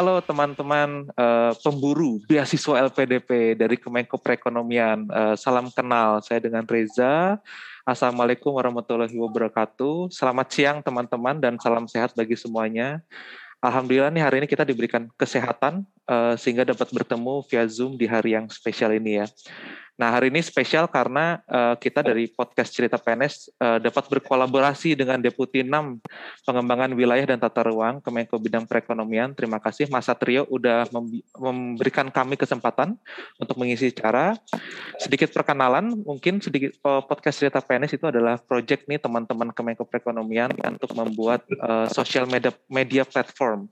halo teman-teman uh, pemburu beasiswa LPDP dari Kemenko Perekonomian. Uh, salam kenal, saya dengan Reza. Assalamualaikum warahmatullahi wabarakatuh. Selamat siang teman-teman dan salam sehat bagi semuanya. Alhamdulillah nih hari ini kita diberikan kesehatan uh, sehingga dapat bertemu via Zoom di hari yang spesial ini ya. Nah, hari ini spesial karena uh, kita dari podcast Cerita PNS uh, eh, dapat berkolaborasi dengan Deputi 6 Pengembangan Wilayah dan Tata Ruang Kemenko Bidang Perekonomian. Terima kasih Mas Satrio udah memberikan kami kesempatan untuk mengisi cara. Sedikit perkenalan, mungkin sedikit uh, podcast Cerita PNS itu adalah proyek nih teman-teman Kemenko Perekonomian untuk membuat uh, social media media platform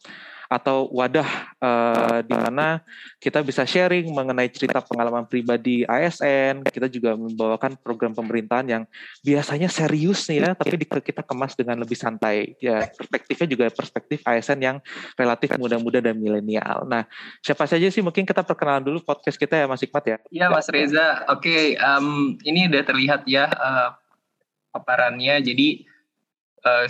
atau wadah uh, di mana kita bisa sharing mengenai cerita pengalaman pribadi ASN. Kita juga membawakan program pemerintahan yang biasanya serius nih ya, tapi kita kemas dengan lebih santai. Ya, perspektifnya juga perspektif ASN yang relatif muda-muda dan milenial. Nah, siapa saja sih mungkin kita perkenalan dulu podcast kita ya Mas Hikmat ya? Iya Mas Reza. Oke, okay, um, ini udah terlihat ya uh, paparannya. Jadi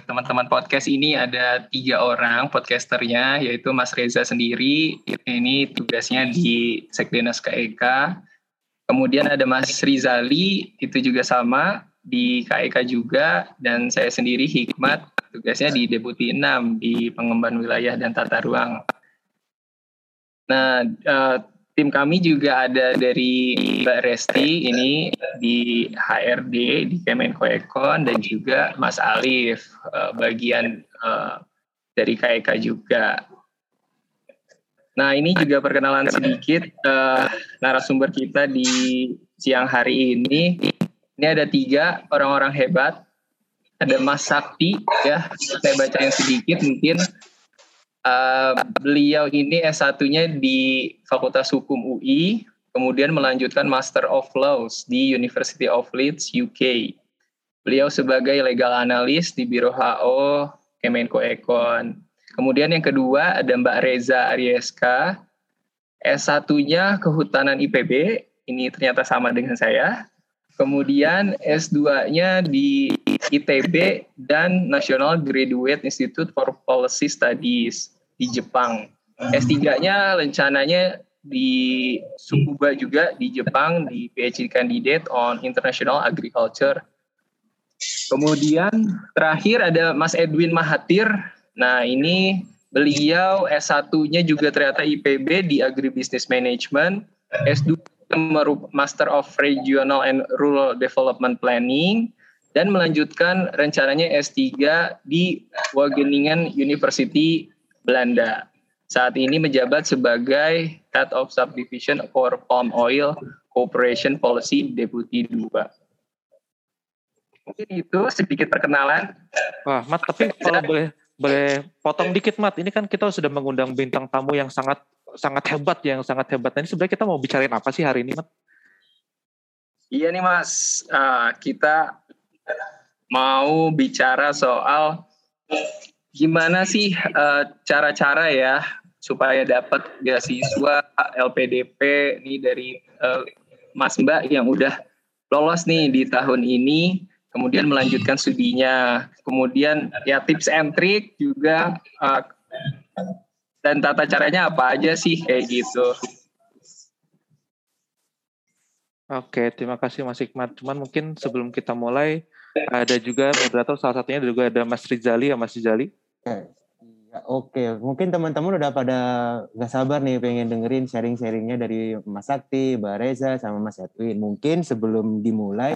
teman-teman uh, podcast ini ada tiga orang podcasternya, yaitu Mas Reza sendiri, ini tugasnya di Sekdenas KEK. Kemudian ada Mas Rizali, itu juga sama, di KEK juga, dan saya sendiri Hikmat, tugasnya di Deputi 6, di Pengembangan Wilayah dan Tata Ruang. Nah, uh, tim kami juga ada dari Mbak Resti ini di HRD di Kemenko Ekon dan juga Mas Alif uh, bagian uh, dari KEK juga. Nah ini juga perkenalan sedikit uh, narasumber kita di siang hari ini. Ini ada tiga orang-orang hebat. Ada Mas Sakti ya, saya bacain sedikit mungkin Uh, beliau ini S1-nya di Fakultas Hukum UI, kemudian melanjutkan Master of Laws di University of Leeds, UK. Beliau sebagai legal analis di Biro HO Kemenko Ekon. Kemudian yang kedua ada Mbak Reza Arieska, S1-nya Kehutanan IPB, ini ternyata sama dengan saya. Kemudian S2-nya di ITB dan National Graduate Institute for Policy Studies di Jepang. S3-nya rencananya di Sukuba juga di Jepang di PhD Candidate on International Agriculture. Kemudian terakhir ada Mas Edwin Mahathir. Nah, ini beliau S1-nya juga ternyata IPB di Agribusiness Management, S2 Master of Regional and Rural Development Planning, dan melanjutkan rencananya S3 di Wageningen University Belanda. Saat ini menjabat sebagai Head of Subdivision for Palm Oil Cooperation Policy Deputy 2. Mungkin itu sedikit perkenalan. Wah, Mat, tapi kalau boleh boleh potong dikit, Mat. Ini kan kita sudah mengundang bintang tamu yang sangat sangat hebat, yang sangat hebat. Nah, ini sebenarnya kita mau bicarain apa sih hari ini, Mat? Iya nih, Mas. Uh, kita mau bicara soal gimana sih uh, cara-cara ya supaya dapat beasiswa LPDP nih dari uh, Mas Mbak yang udah lolos nih di tahun ini kemudian melanjutkan studinya kemudian ya tips and trick juga uh, dan tata caranya apa aja sih kayak gitu Oke, terima kasih Mas Hikmat. Cuman mungkin sebelum kita mulai, ada juga moderator salah satunya juga ada Mas Rizali ya Mas Rizali. Oke, mungkin teman-teman udah pada gak sabar nih pengen dengerin sharing-sharingnya dari Mas Sakti, Mbak Reza, sama Mas Edwin. Mungkin sebelum dimulai,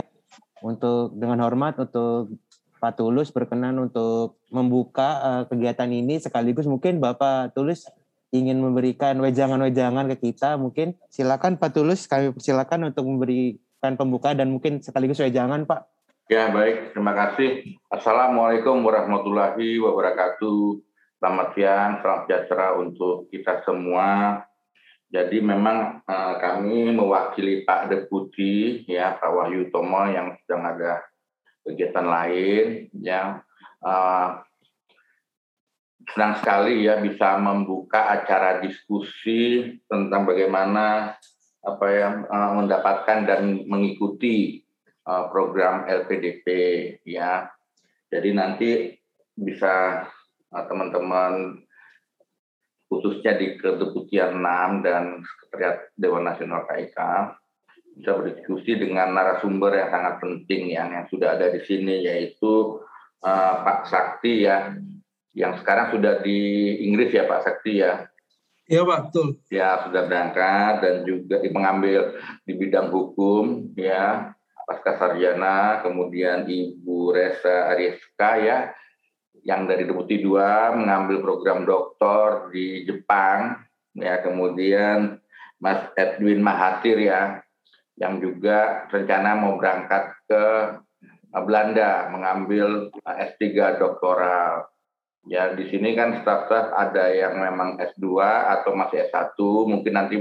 untuk dengan hormat untuk Pak Tulus berkenan untuk membuka uh, kegiatan ini sekaligus mungkin Bapak Tulus ingin memberikan wejangan-wejangan ke kita mungkin silakan Pak Tulus kami persilakan untuk memberikan pembuka dan mungkin sekaligus wejangan Pak. Ya baik, terima kasih. Assalamualaikum warahmatullahi wabarakatuh. Selamat siang, salam sejahtera untuk kita semua. Jadi memang uh, kami mewakili Pak Deputi ya Pak Wahyu Tomo yang sedang ada kegiatan lain ya uh, senang sekali ya bisa membuka acara diskusi tentang bagaimana apa yang uh, mendapatkan dan mengikuti uh, program LPDP ya. Jadi nanti bisa teman-teman uh, khususnya di Kedeputian 6 dan Sekretariat Dewan Nasional KIK bisa berdiskusi dengan narasumber yang sangat penting yang yang sudah ada di sini yaitu uh, Pak Sakti ya yang sekarang sudah di Inggris ya Pak Sakti ya. Iya Pak, betul. Ya sudah berangkat dan juga mengambil di bidang hukum ya pasca sarjana, kemudian Ibu Reza Ariska ya yang dari Deputi 2 mengambil program doktor di Jepang ya kemudian Mas Edwin Mahathir ya yang juga rencana mau berangkat ke Belanda mengambil uh, S3 doktoral. Ya, di sini kan staf-staf ada yang memang S2 atau masih S1, mungkin nanti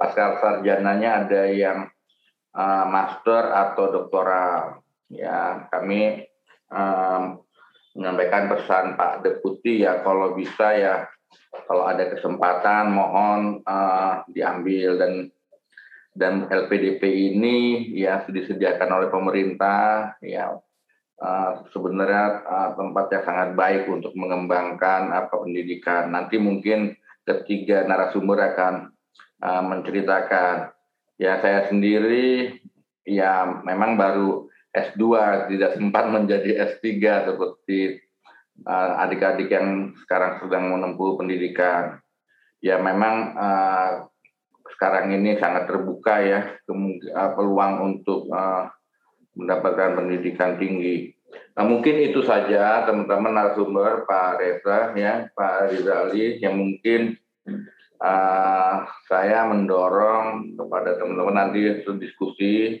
pasca sarjananya ada yang uh, master atau doktoral. Ya, kami um, menyampaikan pesan Pak Deputi ya kalau bisa ya kalau ada kesempatan mohon uh, diambil dan dan LPDP ini ya disediakan oleh pemerintah ya uh, sebenarnya uh, tempat yang sangat baik untuk mengembangkan apa pendidikan. Nanti mungkin ketiga narasumber akan uh, menceritakan. Ya saya sendiri ya memang baru S2 tidak sempat menjadi S3 seperti adik-adik uh, yang sekarang sedang menempuh pendidikan. Ya memang uh, sekarang ini sangat terbuka ya eh, peluang untuk uh, mendapatkan pendidikan tinggi. Nah mungkin itu saja teman-teman narasumber Pak Reza ya Pak Rizali yang mungkin uh, saya mendorong kepada teman-teman nanti diskusi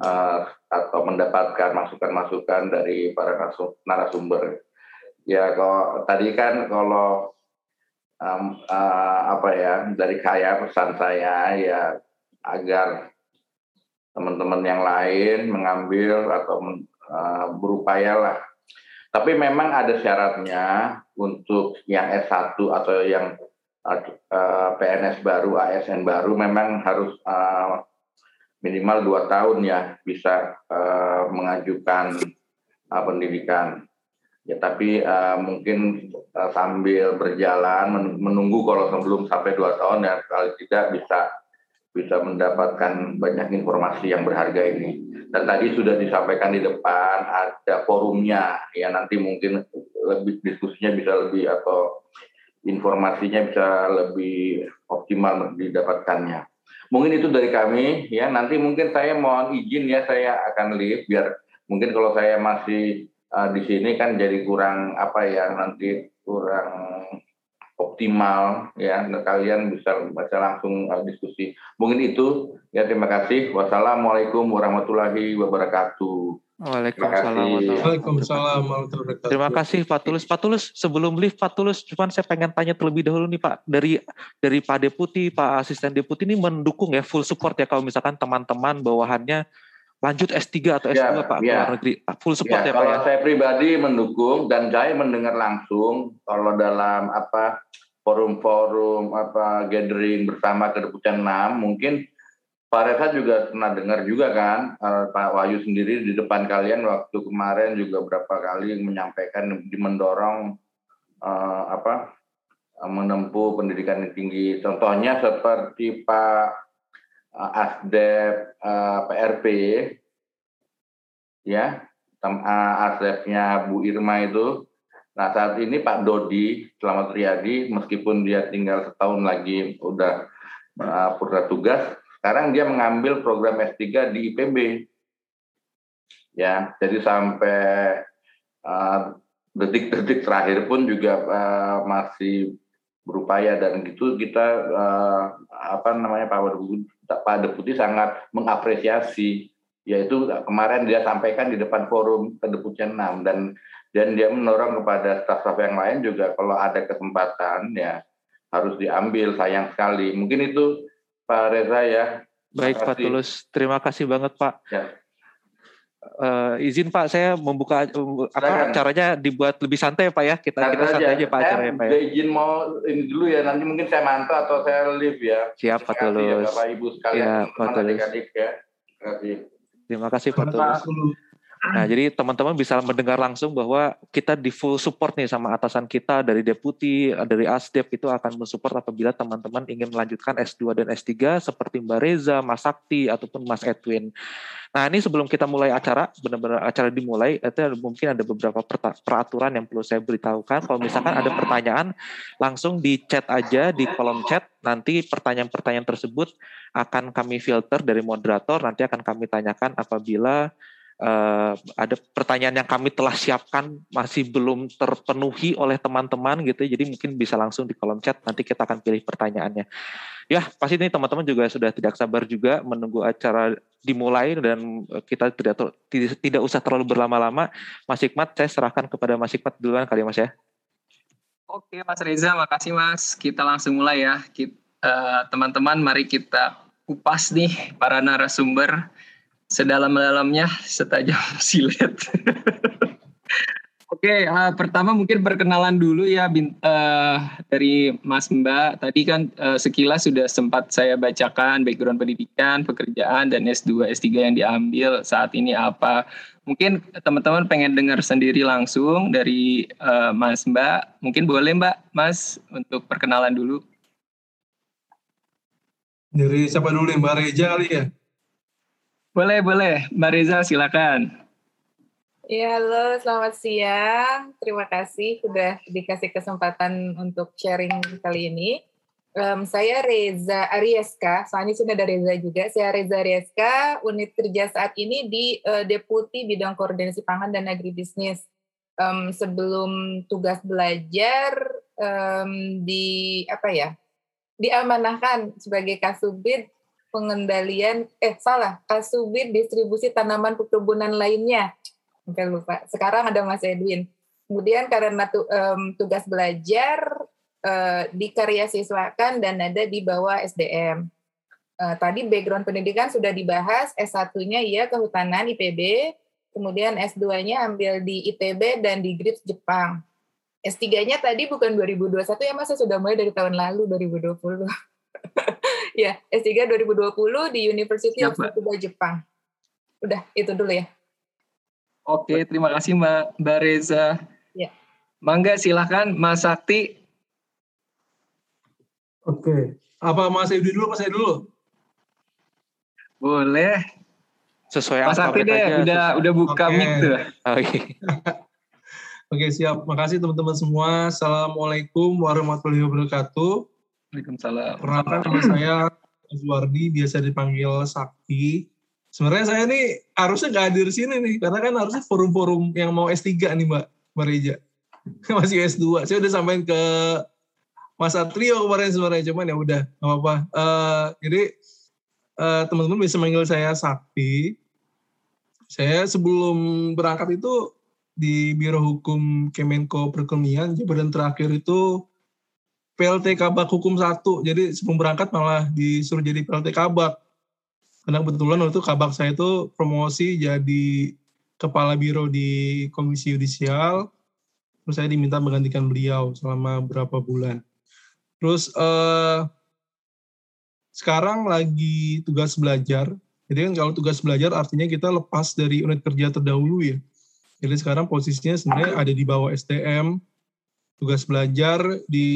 uh, atau mendapatkan masukan-masukan dari para narasumber. Ya kalau tadi kan kalau um, uh, apa ya dari kaya pesan saya ya agar teman-teman yang lain mengambil atau uh, berupaya lah. Tapi memang ada syaratnya untuk yang S1 atau yang uh, PNS baru, ASN baru memang harus uh, minimal dua tahun ya bisa uh, mengajukan pendidikan. Ya, tapi mungkin sambil berjalan menunggu kalau sebelum sampai dua tahun ya kalau tidak bisa bisa mendapatkan banyak informasi yang berharga ini. Dan tadi sudah disampaikan di depan ada forumnya ya nanti mungkin lebih diskusinya bisa lebih atau informasinya bisa lebih optimal didapatkannya. Mungkin itu dari kami ya. Nanti mungkin saya mohon izin ya saya akan live biar mungkin kalau saya masih uh, di sini kan jadi kurang apa ya nanti kurang optimal ya. Kalian bisa baca langsung uh, diskusi. Mungkin itu ya. Terima kasih. Wassalamualaikum warahmatullahi wabarakatuh Waalaikumsalam. Waalaikumsalam. Terima kasih Pak Tulus. Pak Tulus sebelum lift Pak Tulus, cuman saya pengen tanya terlebih dahulu nih Pak dari dari Pak Deputi, Pak Asisten Deputi ini mendukung ya full support ya kalau misalkan teman-teman bawahannya lanjut S3 atau S2 ya, Pak ya. luar negeri full support ya, ya Pak kalau ya? saya pribadi mendukung dan saya mendengar langsung kalau dalam apa forum-forum apa gathering bersama kedeputian 6 mungkin Pak Reza juga pernah dengar juga kan uh, Pak Wahyu sendiri di depan kalian waktu kemarin juga berapa kali menyampaikan mendorong uh, apa menempuh pendidikan yang tinggi. Contohnya seperti Pak ASDEP uh, PRP ya ASDEP-nya Bu Irma itu. Nah saat ini Pak Dodi Selamat Riyadi meskipun dia tinggal setahun lagi udah purna tugas sekarang dia mengambil program S3 di IPB ya jadi sampai detik-detik uh, terakhir pun juga uh, masih berupaya dan gitu kita uh, apa namanya Pak Deputi, Pak Deputi sangat mengapresiasi. Yaitu kemarin dia sampaikan di depan forum kedeputian 6 dan dan dia mendorong kepada staf-staf yang lain juga kalau ada kesempatan ya harus diambil sayang sekali. Mungkin itu Pak Reza ya baik Pak Tulus terima kasih banget Pak ya. Uh, izin Pak, saya membuka uh, apa caranya dibuat lebih santai Pak ya. Kita santai kita santai aja, Pak acaranya Pak. Ya. izin mau ini dulu ya. Nanti mungkin saya mantau atau saya live ya. Siap Pak Tulus. Ya, Bapak Ibu sekalian, ya, Pak Tulus. Adik -adik, ya. Terima kasih. Terima kasih Pak Tulus. Nah, jadi teman-teman bisa mendengar langsung bahwa kita di full support nih sama atasan kita dari deputi, dari ASDEP itu akan mensupport apabila teman-teman ingin melanjutkan S2 dan S3 seperti Mbak Reza, Mas Sakti, ataupun Mas Edwin. Nah, ini sebelum kita mulai acara, benar-benar acara dimulai, itu mungkin ada beberapa peraturan yang perlu saya beritahukan. Kalau misalkan ada pertanyaan, langsung di chat aja di kolom chat. Nanti pertanyaan-pertanyaan tersebut akan kami filter dari moderator, nanti akan kami tanyakan apabila uh, ada pertanyaan yang kami telah siapkan masih belum terpenuhi oleh teman-teman gitu jadi mungkin bisa langsung di kolom chat nanti kita akan pilih pertanyaannya. Ya pasti ini teman-teman juga sudah tidak sabar juga menunggu acara dimulai dan kita tidak tidak, tidak usah terlalu berlama-lama. Mas Hikmat saya serahkan kepada Mas Hikmat duluan kali Mas ya. Oke Mas Reza makasih Mas. Kita langsung mulai ya. Eh, teman-teman uh, mari kita kupas nih para narasumber sedalam-dalamnya setajam silet. Oke, okay, uh, pertama mungkin perkenalan dulu ya uh, dari Mas Mbak. Tadi kan uh, sekilas sudah sempat saya bacakan background pendidikan, pekerjaan, dan S2, S3 yang diambil saat ini apa. Mungkin teman-teman pengen dengar sendiri langsung dari uh, Mas Mbak. Mungkin boleh Mbak, Mas, untuk perkenalan dulu. Dari siapa dulu Mbak Reja kali ya? Boleh, boleh. Mbak Reza, silakan. Ya, halo, selamat siang. Terima kasih sudah dikasih kesempatan untuk sharing kali ini. Um, saya Reza Arieska, soalnya sudah ada Reza juga. Saya Reza Arieska, unit kerja saat ini di uh, Deputi Bidang Koordinasi Pangan dan Agribisnis. Um, sebelum tugas belajar um, di apa ya, diamanahkan sebagai kasubid pengendalian eh salah kasubit distribusi tanaman perkebunan lainnya. Sampai lupa. Sekarang ada Mas Edwin. Kemudian karena tu, um, tugas belajar uh, di karya siswakan dan ada di bawah SDM uh, tadi background pendidikan sudah dibahas S1-nya ya kehutanan IPB kemudian S2-nya ambil di ITB dan di GRIPS Jepang. S3-nya tadi bukan 2021 ya masa sudah mulai dari tahun lalu 2020 ya, S3 2020 di University of Tsukuba Jepang. Udah, itu dulu ya. Oke, terima kasih Mbak, Mbak Reza. Ya. Mangga silahkan Mas Sakti. Oke, apa Mas Edi dulu, Mas Edi dulu? Boleh. Sesuai Mas Sakti deh, aja, udah sesuai. udah buka okay. mic tuh. Oke. Oke, siap. Makasih teman-teman semua. Assalamualaikum warahmatullahi wabarakatuh. Waalaikumsalam. Perkenalkan nama saya Azwardi, biasa dipanggil Sakti. Sebenarnya saya nih harusnya nggak hadir sini nih, karena kan harusnya forum-forum yang mau S3 nih Mbak, Reja. Masih S2. Saya udah sampaikan ke Mas Atrio kemarin sebenarnya, cuman ya udah, nggak apa-apa. Uh, jadi uh, teman-teman bisa manggil saya Sakti. Saya sebelum berangkat itu di Biro Hukum Kemenko Perekonomian, jabatan terakhir itu PLT Kabak Hukum 1. Jadi sebelum berangkat malah disuruh jadi PLT Kabak. Karena kebetulan waktu itu Kabak saya itu promosi jadi kepala biro di Komisi Yudisial. Terus saya diminta menggantikan beliau selama beberapa bulan. Terus eh, sekarang lagi tugas belajar. Jadi kan kalau tugas belajar artinya kita lepas dari unit kerja terdahulu ya. Jadi sekarang posisinya sebenarnya ada di bawah STM, tugas belajar di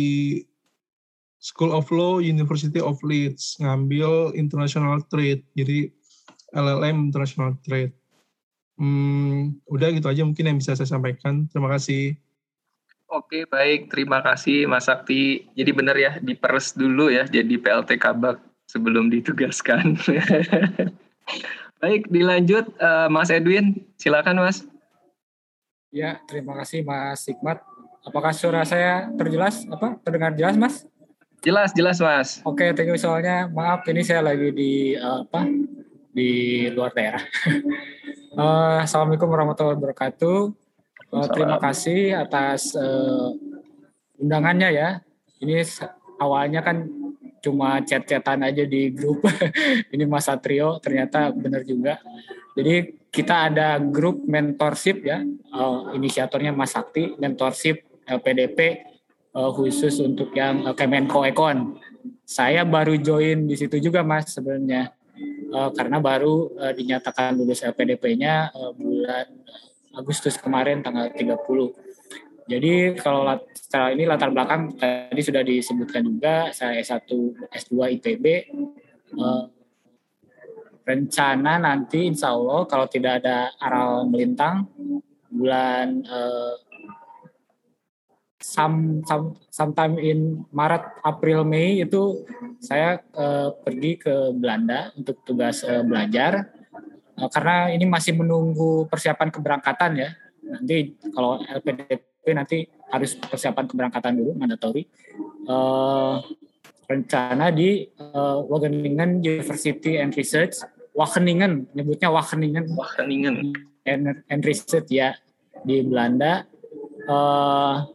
School of Law, University of Leeds, ngambil International Trade, jadi LLM International Trade. Hmm, udah gitu aja mungkin yang bisa saya sampaikan. Terima kasih. Oke, baik. Terima kasih Mas Sakti. Jadi benar ya, diperes dulu ya jadi PLT Kabak sebelum ditugaskan. baik, dilanjut uh, Mas Edwin. Silakan Mas. Ya, terima kasih Mas Hikmat. Apakah suara saya terjelas? Apa terdengar jelas, Mas? Jelas, jelas Mas. Oke, okay, thank you. Soalnya maaf ini saya lagi di uh, apa? Di luar daerah. uh, Assalamualaikum warahmatullahi wabarakatuh. Uh, terima kasih atas uh, undangannya ya. Ini awalnya kan cuma chat-chatan aja di grup. ini Mas Satrio ternyata benar juga. Jadi kita ada grup mentorship ya. Uh, inisiatornya Mas Sakti, mentorship PDP uh, khusus untuk yang uh, Kemenko Ekon. Saya baru join di situ juga Mas sebenarnya uh, karena baru uh, dinyatakan lulus LPDP-nya uh, bulan Agustus kemarin tanggal 30. Jadi kalau secara ini latar belakang tadi sudah disebutkan juga saya S1 S2 ITB eh, rencana nanti insya Allah kalau tidak ada aral melintang bulan eh, some, some, sometime in Maret April Mei itu saya eh, pergi ke Belanda untuk tugas eh, belajar. Eh, karena ini masih menunggu persiapan keberangkatan ya. Nanti kalau LPDP nanti harus persiapan keberangkatan dulu mandatory. Uh, rencana di uh, Wageningen University and Research. Wageningen nyebutnya Wageningen. Wageningen. And, and Research ya di Belanda. Uh,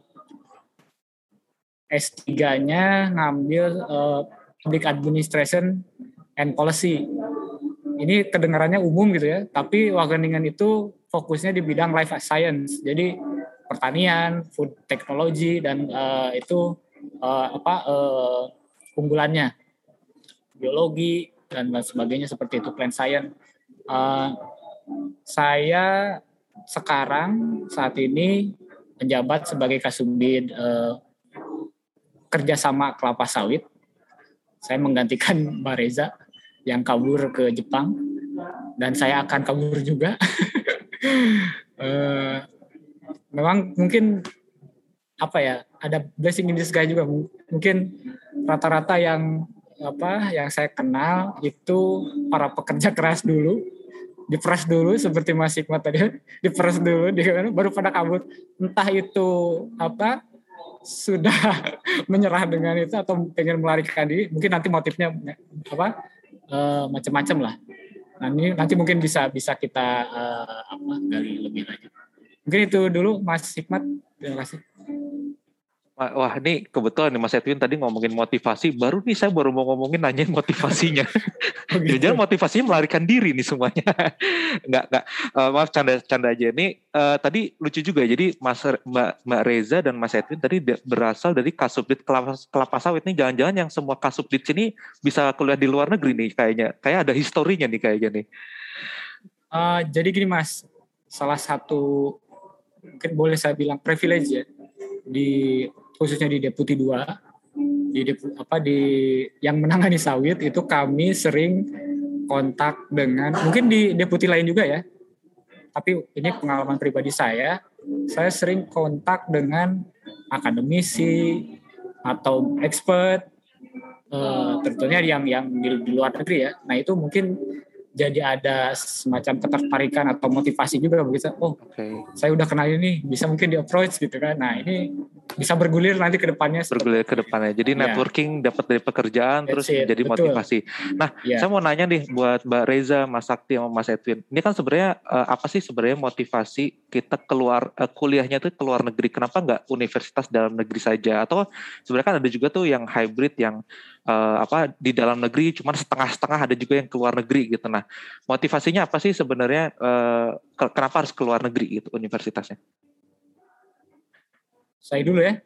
S3-nya ngambil uh, Public Administration and Policy. Ini kedengarannya umum gitu ya tapi Wageningen itu fokusnya di bidang life science. Jadi pertanian, food technology dan uh, itu uh, apa uh, unggulannya. Biologi dan lain sebagainya seperti itu plant science. Uh, saya sekarang saat ini menjabat sebagai kasubdid uh, kerjasama kelapa sawit. Saya menggantikan Mbak Reza yang kabur ke Jepang. Dan saya akan kabur juga. uh, memang mungkin apa ya ada blessing in disguise juga. Mungkin rata-rata yang apa yang saya kenal itu para pekerja keras dulu. Diperas dulu seperti Mas Hikmat tadi. Diperas dulu baru pada kabur. Entah itu apa sudah menyerah dengan itu atau pengen melarikan diri mungkin nanti motifnya apa e, macam-macam lah nah ini nanti mungkin bisa bisa kita e, apa gali lebih lanjut Mungkin itu dulu Mas Hikmat. Terima kasih. Wah ini kebetulan nih Mas Edwin tadi ngomongin motivasi, baru nih saya baru mau ngomongin nanyain motivasinya. Oh, gitu. Jangan motivasinya melarikan diri nih semuanya. enggak, enggak. Uh, maaf canda-canda aja. Ini uh, tadi lucu juga. Jadi Mas Mbak, Mbak Reza dan Mas Edwin tadi berasal dari Kasubdit kelapa, kelapa sawit nih. Jangan-jangan yang semua Kasubdit sini bisa kuliah di luar negeri nih kayaknya. Kayak ada historinya nih kayaknya nih. Uh, jadi gini Mas, salah satu mungkin boleh saya bilang privilege ya di khususnya di deputi 2 di depu, apa di yang menangani sawit itu kami sering kontak dengan mungkin di deputi lain juga ya tapi ini pengalaman pribadi saya saya sering kontak dengan akademisi atau expert uh, tentunya yang yang di, di luar negeri ya. Nah itu mungkin jadi ada semacam ketertarikan atau motivasi juga begitu. Oh okay. saya udah kenal ini bisa mungkin di approach gitu kan. Nah ini bisa bergulir nanti ke depannya bergulir ke depannya jadi yeah. networking dapat dari pekerjaan That's terus it. menjadi Betul. motivasi nah yeah. saya mau nanya nih buat Mbak Reza Mas Sakti sama Mas Edwin ini kan sebenarnya uh, apa sih sebenarnya motivasi kita keluar uh, kuliahnya tuh keluar negeri kenapa nggak universitas dalam negeri saja atau sebenarnya kan ada juga tuh yang hybrid yang uh, apa di dalam negeri cuman setengah-setengah ada juga yang keluar negeri gitu nah motivasinya apa sih sebenarnya uh, kenapa harus keluar negeri gitu universitasnya saya dulu ya.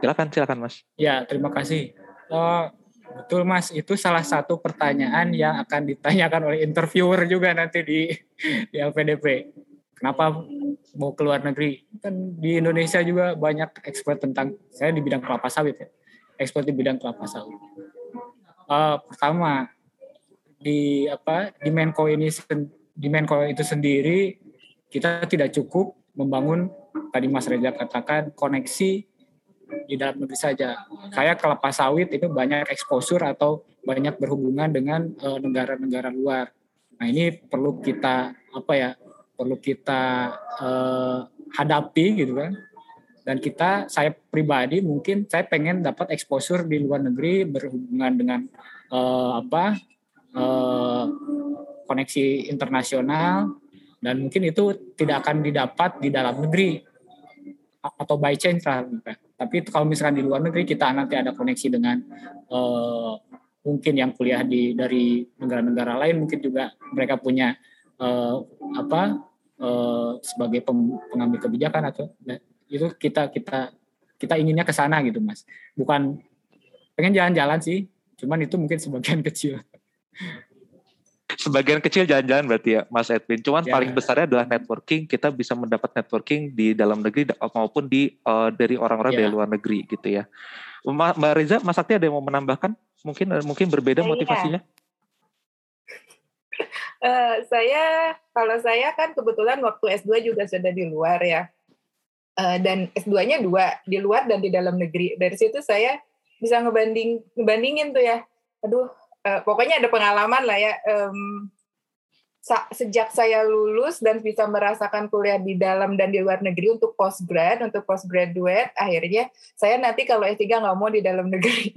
Silakan silakan mas. Ya terima kasih. Uh, betul mas. Itu salah satu pertanyaan yang akan ditanyakan oleh interviewer juga nanti di di LPDP kenapa mau keluar negeri? Kan di Indonesia juga banyak expert tentang saya di bidang kelapa sawit ya. Ekspor di bidang kelapa sawit. Uh, pertama di apa di Menko ini di Menko itu sendiri kita tidak cukup membangun tadi Mas Reza katakan koneksi di dalam negeri saja. Kayak kelapa sawit itu banyak eksposur atau banyak berhubungan dengan eh, negara-negara luar. Nah ini perlu kita apa ya perlu kita uh, hadapi gitu kan dan kita saya pribadi mungkin saya pengen dapat exposure di luar negeri berhubungan dengan uh, apa uh, koneksi internasional dan mungkin itu tidak akan didapat di dalam negeri atau by chance lah tapi kalau misalkan di luar negeri kita nanti ada koneksi dengan uh, mungkin yang kuliah di dari negara-negara lain mungkin juga mereka punya uh, apa uh, sebagai pengambil kebijakan atau itu kita kita kita inginnya ke sana gitu mas. Bukan pengen jalan-jalan sih cuman itu mungkin sebagian kecil Sebagian kecil jalan-jalan berarti ya Mas Edwin. Cuman Ya. paling besarnya adalah networking. Kita bisa mendapat networking di dalam negeri maupun di eh, dari orang-orang Ya. dari luar negeri gitu ya. Ma- Mbak Reza, Mas Sakti ada yang mau menambahkan? Mungkin eh, mungkin berbeda motivasinya? Eh, saya kalau saya kan kebetulan waktu S2 juga sudah di luar ya. Eh, dan S2-nya dua, di luar dan di dalam negeri. Dari situ saya bisa ngebanding ngebandingin tuh ya. Aduh, eh, pokoknya ada pengalaman lah ya. Sa- sejak saya lulus dan bisa merasakan kuliah di dalam dan di luar negeri untuk postgrad, untuk postgraduate, akhirnya saya nanti kalau S3 nggak mau di dalam negeri.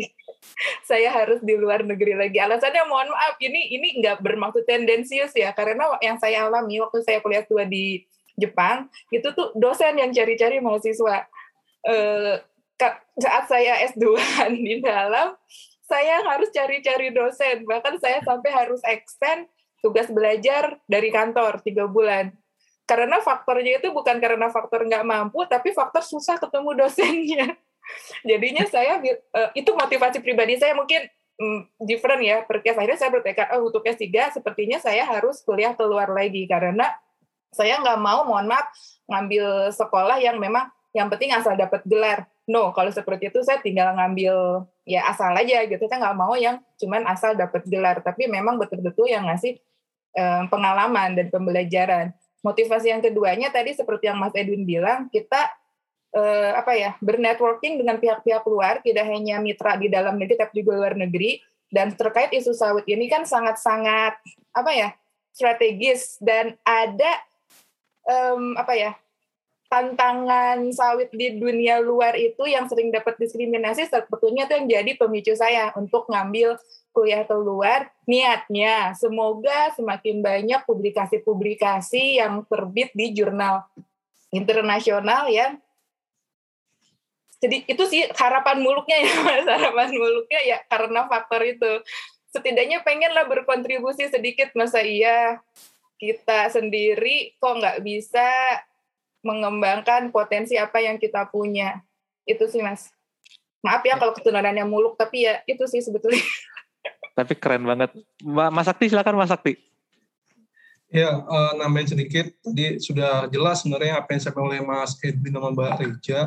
saya harus di luar negeri lagi. Alasannya mohon maaf, ini ini nggak bermaksud tendensius ya, karena yang saya alami waktu saya kuliah tua di Jepang, itu tuh dosen yang cari-cari mahasiswa. Ka- saat saya S2 di dalam, saya harus cari-cari dosen. Bahkan saya sampai harus extend tugas belajar dari kantor tiga bulan. Karena faktornya itu bukan karena faktor nggak mampu, tapi faktor susah ketemu dosennya. Jadinya saya eh, itu motivasi pribadi saya mungkin mm, different ya. Per case akhirnya saya bertekad oh, untuk S3 sepertinya saya harus kuliah keluar lagi karena saya nggak mau mohon maaf ngambil sekolah yang memang yang penting asal dapat gelar. No, kalau seperti itu saya tinggal ngambil ya asal aja gitu. Saya nggak mau yang cuman asal dapat gelar, tapi memang betul-betul yang ngasih eh, pengalaman dan pembelajaran. Motivasi yang keduanya tadi seperti yang Mas Edwin bilang, kita eh, apa ya bernetworking dengan pihak-pihak luar, tidak hanya mitra di dalam negeri tapi juga luar negeri. Dan terkait isu sawit ini kan sangat-sangat apa ya strategis dan ada em, apa ya tantangan sawit di dunia luar itu yang sering dapat diskriminasi sebetulnya itu yang jadi pemicu saya untuk ngambil kuliah keluar niatnya. Semoga semakin banyak publikasi-publikasi yang terbit di jurnal internasional ya. Jadi itu sih harapan muluknya ya mas. Harapan muluknya ya karena faktor itu. Setidaknya pengenlah berkontribusi sedikit masa iya kita sendiri kok nggak bisa mengembangkan potensi apa yang kita punya itu sih mas maaf ya kalau keturunan muluk tapi ya itu sih sebetulnya Tapi keren banget. Mbak Mas Sakti silakan Mas Sakti. Ya, eh, nambahin sedikit, tadi sudah jelas sebenarnya apa yang disampaikan oleh Mas Edwin sama Mbak Reja.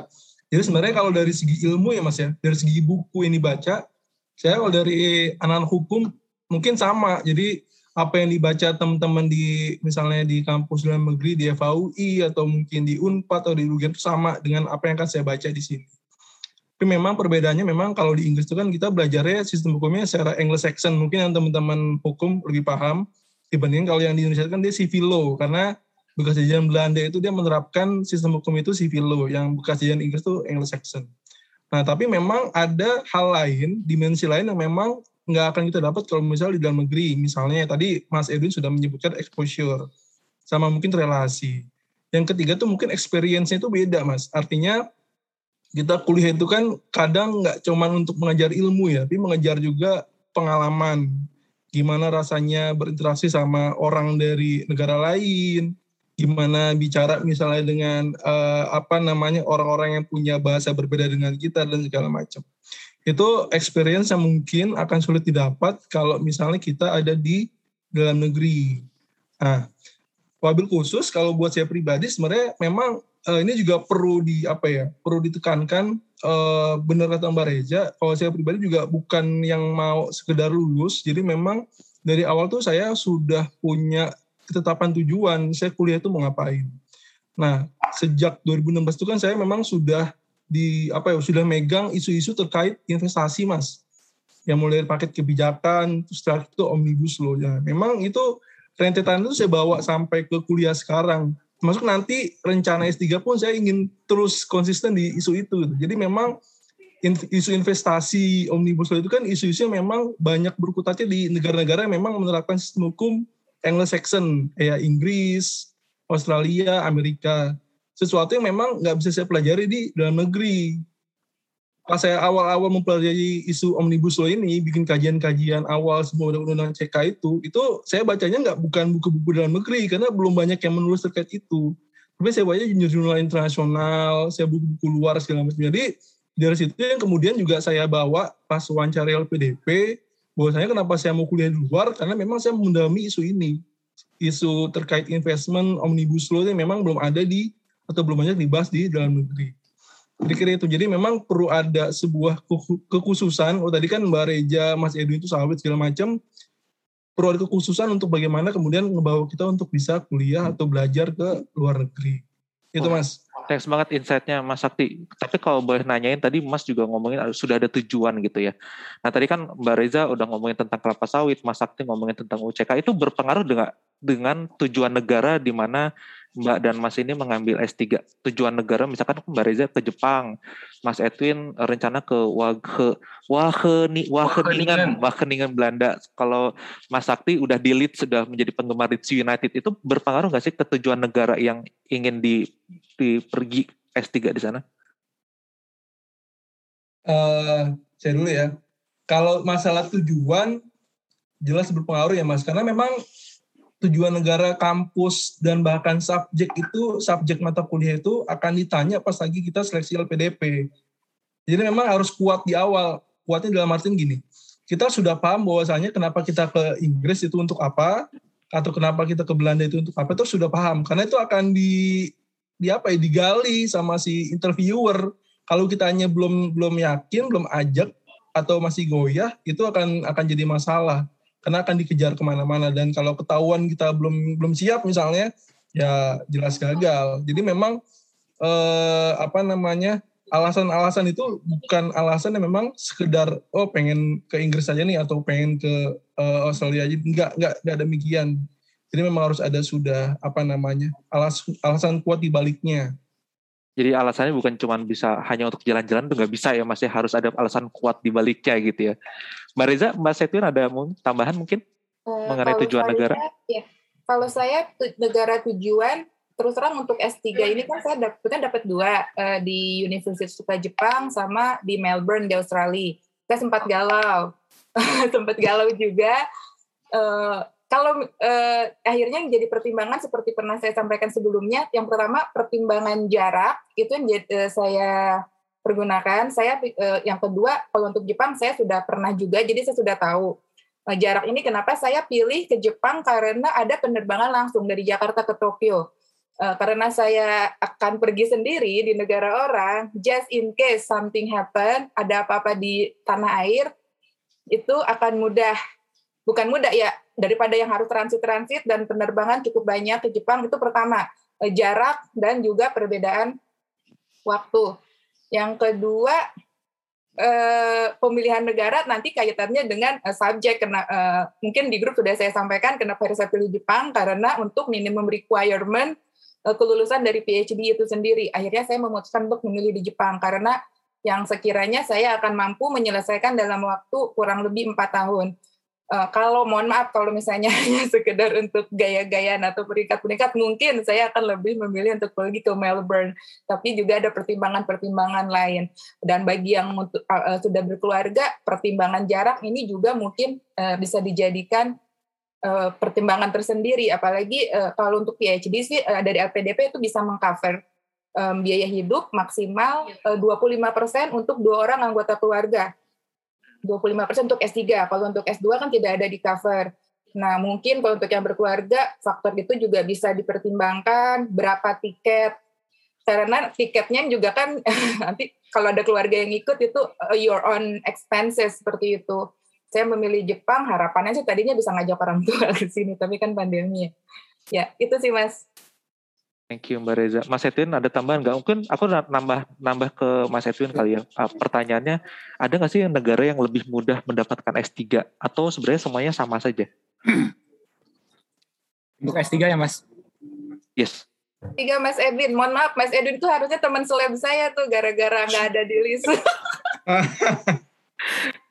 Jadi sebenarnya kalau dari segi ilmu ya Mas ya, dari segi buku yang dibaca, saya kalau dari anak hukum mungkin sama. Jadi apa yang dibaca teman-teman di misalnya di kampus dalam negeri di FAUI atau mungkin di Unpad atau di UGM itu sama dengan apa yang akan saya baca di sini. Tapi memang perbedaannya memang kalau di Inggris itu kan kita belajarnya sistem hukumnya secara Anglo-Saxon. Mungkin yang teman-teman hukum lebih paham dibandingin kalau yang di Indonesia kan dia civil law karena bekas jajahan Belanda itu dia menerapkan sistem hukum itu civil law yang bekas jajahan Inggris itu Anglo-Saxon. Nah, tapi memang ada hal lain, dimensi lain yang memang nggak akan kita dapat kalau misalnya di dalam negeri. Misalnya tadi Mas Edwin sudah menyebutkan exposure, sama mungkin relasi. Yang ketiga tuh mungkin experience-nya itu beda, Mas. Artinya kita kuliah itu kan kadang nggak cuman untuk mengajar ilmu ya, tapi mengajar juga pengalaman. Gimana rasanya berinteraksi sama orang dari negara lain, gimana bicara misalnya dengan eh, apa namanya orang-orang yang punya bahasa berbeda dengan kita dan segala macam. Itu experience yang mungkin akan sulit didapat kalau misalnya kita ada di dalam negeri. Nah, wabil khusus kalau buat saya pribadi sebenarnya memang eh, ini juga perlu di apa ya perlu ditekankan eh, benar kata Mbak Reza kalau saya pribadi juga bukan yang mau sekedar lulus jadi memang dari awal tuh saya sudah punya ketetapan tujuan saya kuliah itu mau ngapain nah sejak 2016 itu kan saya memang sudah di apa ya sudah megang isu-isu terkait investasi mas yang mulai paket kebijakan terus terakhir itu omnibus law ya memang itu rentetan itu saya bawa sampai ke kuliah sekarang. Termasuk nanti rencana S3 pun saya ingin terus konsisten di isu itu. gitu. Jadi memang isu investasi omnibus law itu kan isu-isu yang memang banyak berkutatnya di negara-negara yang memang menerapkan sistem hukum Anglo-Saxon kayak Inggris, Australia, Amerika. Sesuatu yang memang nggak bisa saya pelajari di dalam negeri pas saya awal-awal mempelajari isu omnibus law ini, bikin kajian-kajian awal semua undang-undang CK itu, itu saya bacanya nggak bukan buku-buku dalam negeri karena belum banyak yang menulis terkait itu. Tapi saya baca jurnal internasional, saya buku-buku luar segala macam. Jadi dari situ yang kemudian juga saya bawa pas wawancara LPDP, bahwasanya kenapa saya mau kuliah di luar karena memang saya mendalami isu ini isu terkait investment omnibus law yang memang belum ada di atau belum banyak dibahas di dalam negeri. Jadi kira itu. Jadi memang perlu ada sebuah kekhususan. Oh tadi kan Mbak Reja, Mas Edwin itu sawit segala macam. Perlu ada kekhususan untuk bagaimana kemudian ngebawa kita untuk bisa kuliah atau belajar ke luar negeri. Itu Mas. Thanks banget insight-nya Mas Sakti. Tapi kalau boleh nanyain tadi Mas juga ngomongin sudah ada tujuan gitu ya. Nah tadi kan Mbak Reza udah ngomongin tentang kelapa sawit, Mas Sakti ngomongin tentang UCK. Itu berpengaruh dengan dengan tujuan negara di mana Mbak dan Mas ini mengambil S3 tujuan negara misalkan Mbak Reza ke Jepang, Mas Edwin rencana ke Wage Waheni Wageningen Wageningen Belanda. Kalau Mas Sakti udah di Leeds sudah menjadi penggemar Leeds United itu berpengaruh nggak sih ke tujuan negara yang ingin di, di pergi S3 di sana? Uh, saya dulu ya. Kalau masalah tujuan jelas berpengaruh ya Mas karena memang tujuan negara kampus dan bahkan subjek itu subjek mata kuliah itu akan ditanya pas lagi kita seleksi LPDP. Jadi memang harus kuat di awal. Kuatnya dalam artian gini, kita sudah paham bahwasanya kenapa kita ke Inggris itu untuk apa atau kenapa kita ke Belanda itu untuk apa itu sudah paham karena itu akan di di apa ya digali sama si interviewer. Kalau kita hanya belum belum yakin, belum ajak atau masih goyah itu akan akan jadi masalah karena akan dikejar ke mana-mana. Dan kalau ketahuan kita belum belum siap misalnya ya jelas gagal. Jadi memang eh, apa namanya alasan-alasan itu bukan alasan yang memang sekedar oh pengen ke Inggris saja nih atau pengen ke uh, Australia aja. Enggak enggak enggak demikian jadi memang harus ada sudah apa namanya alas, alasan kuat di baliknya. Jadi alasannya bukan cuma bisa hanya untuk jalan-jalan tuh nggak bisa ya masih ya. harus ada alasan kuat di baliknya gitu ya. Mbak Reza, Mbak Setwin ada tambahan mungkin uh, mengenai tujuan saya, negara? Ya, kalau saya negara tujuan terus terang untuk S3 ini kan saya dapatnya dapat dua uh, di Universitas Jepang sama di Melbourne di Australia. Saya sempat galau, sempat galau juga. Uh, kalau eh, akhirnya jadi pertimbangan seperti pernah saya sampaikan sebelumnya, yang pertama pertimbangan jarak itu yang eh, saya pergunakan. Saya eh, yang kedua kalau untuk Jepang saya sudah pernah juga, jadi saya sudah tahu eh, jarak ini kenapa saya pilih ke Jepang karena ada penerbangan langsung dari Jakarta ke Tokyo. Uh, karena saya akan pergi sendiri di negara orang, just in case something happen, ada apa-apa di tanah air, itu akan mudah bukan mudah ya daripada yang harus transit-transit dan penerbangan cukup banyak ke Jepang itu pertama eh, jarak dan juga perbedaan waktu. Yang kedua eh, pemilihan negara nanti kaitannya dengan eh, subjek kena eh, mungkin di grup sudah saya sampaikan kenapa saya pilih Jepang karena untuk minimum requirement eh, kelulusan dari PhD itu sendiri. Akhirnya saya memutuskan untuk memilih di Jepang karena yang sekiranya saya akan mampu menyelesaikan dalam waktu kurang lebih empat tahun uh, kalau mohon maaf kalau misalnya hanya sekedar untuk gaya-gayaan atau peringkat-peringkat mungkin saya akan lebih memilih untuk pergi ke Melbourne. Tapi juga ada pertimbangan-pertimbangan lain. Dan bagi yang uh, uh, sudah berkeluarga pertimbangan jarak ini juga mungkin uh, bisa dijadikan uh, pertimbangan tersendiri. Apalagi uh, kalau untuk PhD sih uh, dari LPDP itu bisa mengcover um, biaya hidup maksimal uh, 25% untuk dua orang anggota keluarga 25% untuk S3. Kalau untuk S2 kan tidak ada di cover. Nah, mungkin kalau untuk yang berkeluarga, faktor itu juga bisa dipertimbangkan berapa tiket. Karena tiketnya juga kan nanti kalau ada keluarga yang ikut itu uh, your own expenses seperti itu. Saya memilih Jepang, harapannya sih tadinya bisa ngajak orang tua ke sini, tapi kan pandemi. Ya, itu sih Mas. Thank you Mbak Reza. Mas Edwin ada tambahan nggak? Mungkin aku nambah nambah ke Mas Edwin kali ya. Uh, pertanyaannya, ada nggak sih negara yang lebih mudah mendapatkan S3? Atau sebenarnya semuanya sama saja? Untuk S3 ya Mas? Yes. Tiga Mas Edwin, mohon maaf Mas Edwin itu harusnya teman seleb saya tuh gara-gara nggak ada di list.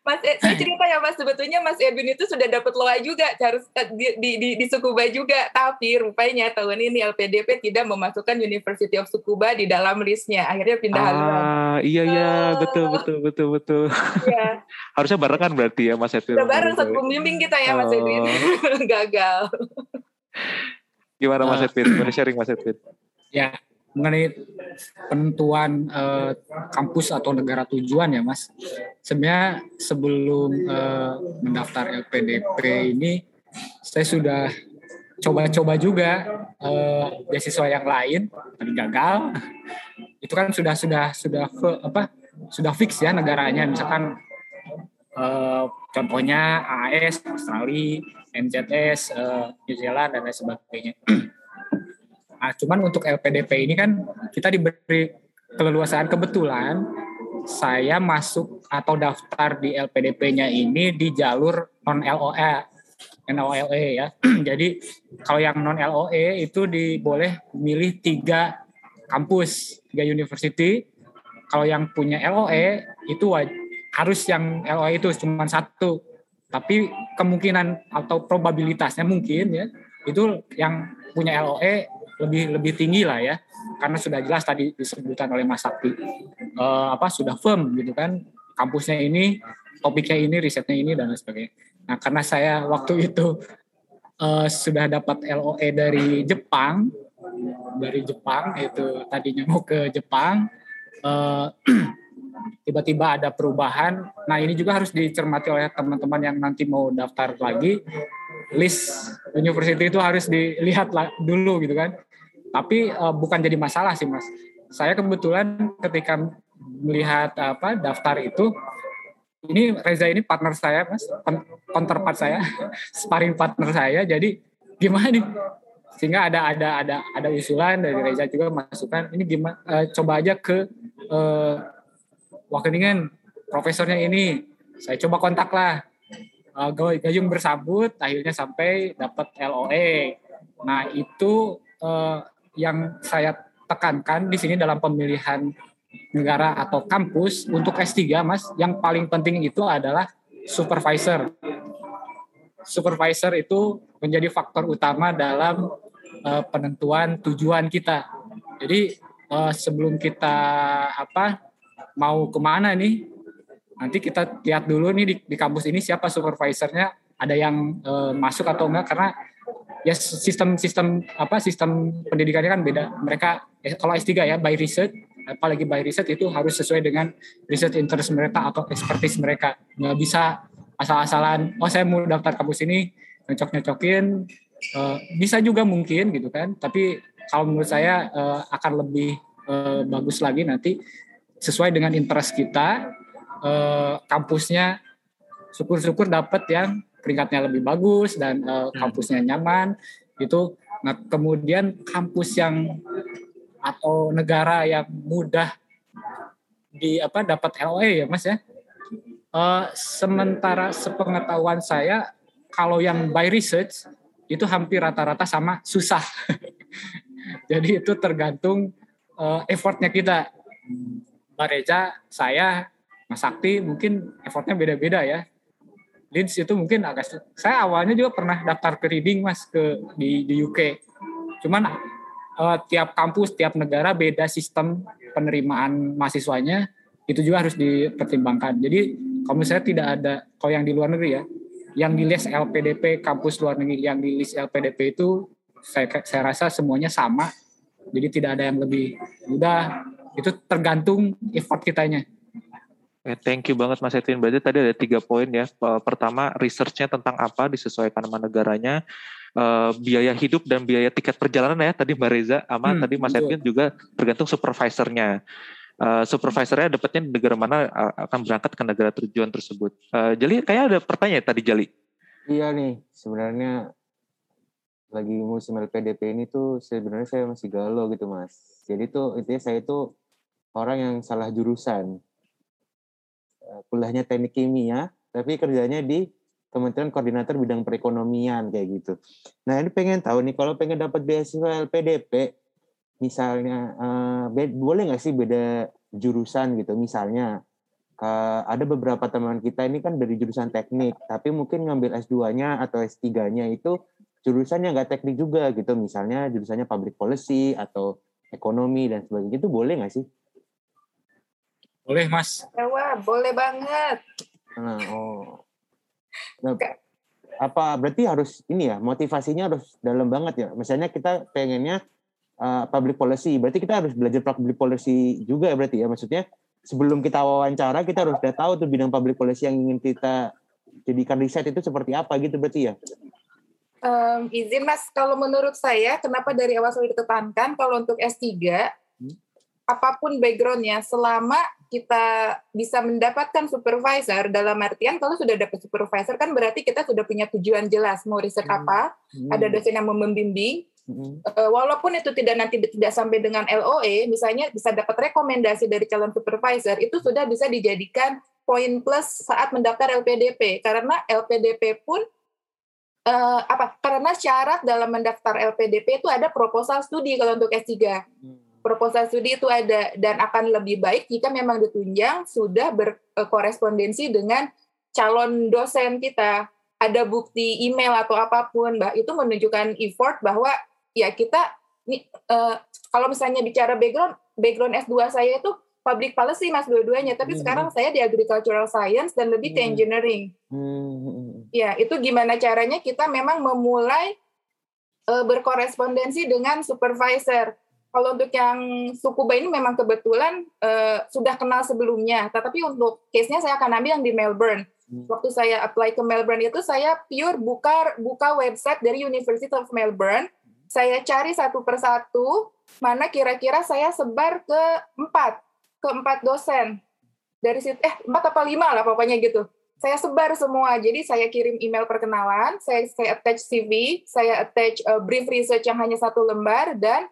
Mas, eh, saya cerita ya Mas, sebetulnya Mas Edwin itu sudah dapat loa juga, harus eh, di, di, di, di Sukuba juga, tapi rupanya tahun ini LPDP tidak memasukkan University of Sukuba di dalam listnya, akhirnya pindah ah, haluan. Iya iya, oh. betul betul betul betul. Iya. Harusnya barengan berarti ya Mas Edwin. Sudah bareng satu pembimbing kita ya Mas oh. Edwin, gagal. Gimana Mas Edwin? Boleh sharing Mas Edwin? Ya, mengenai penentuan uh, kampus atau negara tujuan ya Mas. Sebenarnya sebelum uh, mendaftar LPDP ini saya sudah coba-coba juga uh, beasiswa yang lain tapi gagal. Itu kan sudah sudah sudah apa sudah fix ya negaranya misalkan uh, contohnya AS, Australia, NZS, uh, New Zealand dan lain sebagainya. Nah, cuman untuk LPDP ini kan kita diberi keleluasaan kebetulan saya masuk atau daftar di LPDP-nya ini di jalur non LOE, NOLE ya. Jadi kalau yang non LOE itu diboleh milih tiga kampus, tiga university. Kalau yang punya LOE itu harus yang LOE itu cuma satu. Tapi kemungkinan atau probabilitasnya mungkin ya itu yang punya LOE lebih lebih tinggi lah ya karena sudah jelas tadi disebutkan oleh Mas Sakti uh, apa sudah firm gitu kan kampusnya ini topiknya ini risetnya ini dan lain sebagainya. Nah karena saya waktu itu uh, sudah dapat LOE dari Jepang dari Jepang itu tadinya mau ke Jepang uh, tiba-tiba ada perubahan. Nah ini juga harus dicermati oleh teman-teman yang nanti mau daftar lagi list university itu harus dilihat dulu gitu kan. Tapi uh, bukan jadi masalah sih mas. Saya kebetulan ketika melihat apa daftar itu, ini Reza ini partner saya mas, counterpart saya, sparring partner saya. Jadi gimana nih? Sehingga ada ada ada ada usulan dari Reza juga masukan. Ini gimana? Uh, coba aja ke uh, profesornya ini. Saya coba kontak lah uh, gayung bersambut akhirnya sampai dapat LOE. Nah, itu uh, yang saya tekankan di sini dalam pemilihan negara atau kampus untuk S3 Mas, yang paling penting itu adalah supervisor. Supervisor itu menjadi faktor utama dalam uh, penentuan tujuan kita. Jadi uh, sebelum kita apa mau ke mana nih nanti kita lihat dulu nih di, di kampus ini siapa supervisornya ada yang e, masuk atau enggak karena ya sistem sistem apa sistem pendidikannya kan beda. Mereka ya, kalau S3 ya by research apalagi by research itu harus sesuai dengan research interest mereka atau expertise mereka. Nggak bisa asal-asalan oh saya mau daftar kampus ini nyocok nyocokin e, bisa juga mungkin gitu kan. Tapi kalau menurut saya e, akan lebih e, bagus lagi nanti sesuai dengan interest kita uh, kampusnya syukur-syukur dapat yang peringkatnya lebih bagus dan uh, kampusnya nyaman itu nah kemudian kampus yang atau negara yang mudah di apa dapat LOE ya Mas ya? Uh, sementara sepengetahuan saya kalau yang by research itu hampir rata-rata sama susah. Jadi itu tergantung uh, effortnya kita. Mbak Reja saya Mas Sakti mungkin effortnya beda-beda ya. Leeds itu mungkin agak saya awalnya juga pernah daftar ke reading mas ke di di UK. Cuman uh, tiap kampus, tiap negara beda sistem penerimaan mahasiswanya itu juga harus dipertimbangkan. Jadi kalau misalnya tidak ada kalau yang di luar negeri ya, yang di list LPDP kampus luar negeri yang di list LPDP itu saya saya rasa semuanya sama. Jadi tidak ada yang lebih mudah. Itu tergantung effort kitanya. Eh, thank you banget Mas Edwin. Berarti tadi ada tiga poin ya. Pertama, researchnya tentang apa disesuaikan sama negaranya. Uh, biaya hidup dan biaya tiket perjalanan ya tadi Mbak Reza sama hmm, tadi Mas Edwin juga tergantung supervisornya. Uh, supervisornya dapatnya negara mana akan berangkat ke negara tujuan tersebut. Uh, Jali kayak ada pertanyaan tadi Jali. Iya nih sebenarnya lagi musim LPDP ini tuh sebenarnya saya masih galau gitu mas. Jadi tuh intinya saya tuh orang yang salah jurusan Eh, kuliahnya teknik kimia, tapi kerjanya di Kementerian Koordinator Bidang Perekonomian kayak gitu. Nah ini pengen tahu nih kalau pengen dapat beasiswa LPDP, misalnya uh, boleh nggak sih beda jurusan gitu? Misalnya uh, ada beberapa teman kita ini kan dari jurusan teknik, tapi mungkin ngambil S2-nya atau S3-nya itu jurusannya nggak teknik juga gitu. Misalnya jurusannya public policy atau ekonomi dan sebagainya itu boleh nggak sih? Boleh, Mas. Wah, boleh banget. Nah, oh. Nah, apa berarti harus ini ya motivasinya harus dalam banget ya. Misalnya kita pengennya uh, public policy. Berarti kita harus belajar public policy juga ya berarti ya. Maksudnya sebelum kita wawancara kita harus udah tahu tuh bidang public policy yang ingin kita jadikan riset itu seperti apa gitu berarti ya. Um, izin Mas, kalau menurut saya kenapa dari awal sudah ditekankan kalau untuk S3 hmm? apa pun backgroundnya selama kita bisa mendapatkan supervisor dalam artian kalau sudah dapat supervisor kan berarti kita sudah punya tujuan jelas mau riset hmm. apa, hmm. ada dosen yang membimbing, Mm-hmm. Uh, walaupun itu tidak nanti tidak sampai dengan LOE, misalnya bisa dapat rekomendasi dari calon supervisor, itu sudah bisa dijadikan poin plus saat mendaftar LPDP karena LPDP pun uh, apa? Karena syarat dalam mendaftar LPDP itu ada proposal studi kalau untuk S3. Hmm. Proposal studi itu ada dan akan lebih baik jika memang ditunjang sudah berkorespondensi dengan calon dosen kita ada bukti email atau apa pun, mbak itu menunjukkan effort bahwa ya kita nih uh, kalau misalnya bicara background background S2 saya itu public policy mas dua-duanya tapi hmm. sekarang saya di agricultural science dan lebih hmm. ke engineering hmm. ya itu gimana caranya kita memang memulai uh, berkorespondensi dengan supervisor kalau untuk yang Sukuba ini memang kebetulan uh, sudah kenal sebelumnya. Tetapi untuk case-nya saya akan ambil yang di Melbourne. Hmm. waktu saya apply ke Melbourne itu saya pure buka buka website dari University of Melbourne. Saya cari satu persatu mana kira-kira saya sebar ke empat ke empat dosen. Dari situ eh empat apa lima lah pokoknya gitu. Saya sebar semua. Jadi saya kirim email perkenalan saya saya attach CV saya attach uh, brief research yang hanya satu lembar dan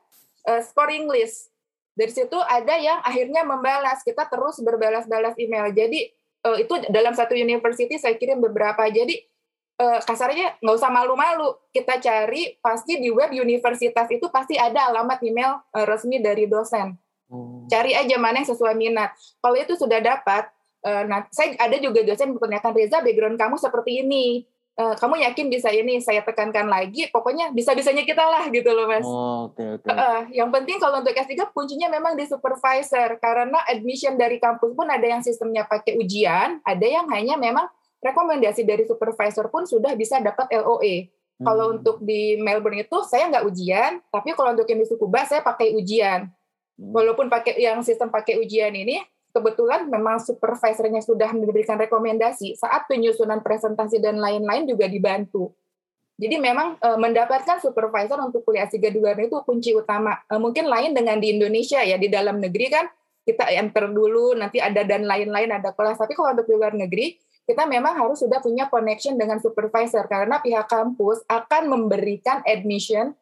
uh, scoring list. Dari situ ada yang akhirnya membalas kita terus berbalas-balas email. Jadi uh, itu dalam satu university saya kirim beberapa. Jadi uh, kasarnya nggak usah malu-malu. Kita cari pasti di web universitas itu pasti ada alamat email uh, resmi dari dosen. Hmm. cari aja mana yang sesuai minat. Kalau itu sudah dapat uh, nah saya ada juga dosen bertanyakan Reza background kamu seperti ini uh, kamu yakin bisa ini saya tekankan lagi pokoknya bisa bisanya kita lah gitu loh mas oh, okay, okay. Uh, yang penting kalau untuk S3 kuncinya memang di supervisor karena admission dari kampus pun ada yang sistemnya pakai ujian ada yang hanya memang rekomendasi dari supervisor pun sudah bisa dapat LOE. Hmm. Kalau untuk di Melbourne itu saya nggak ujian, tapi kalau untuk yang di Sukuba saya pakai ujian. Hmm. Walaupun pakai yang sistem pakai ujian ini, kebetulan memang supervisornya sudah memberikan rekomendasi saat penyusunan presentasi dan lain-lain juga dibantu. Jadi memang e, mendapatkan supervisor untuk kuliah S3 di luar itu kunci utama. E, mungkin lain dengan di Indonesia ya, di dalam negeri kan kita enter dulu, nanti ada dan lain-lain ada kelas. Tapi kalau untuk luar negeri, kita memang harus sudah punya connection dengan supervisor karena pihak kampus akan memberikan admission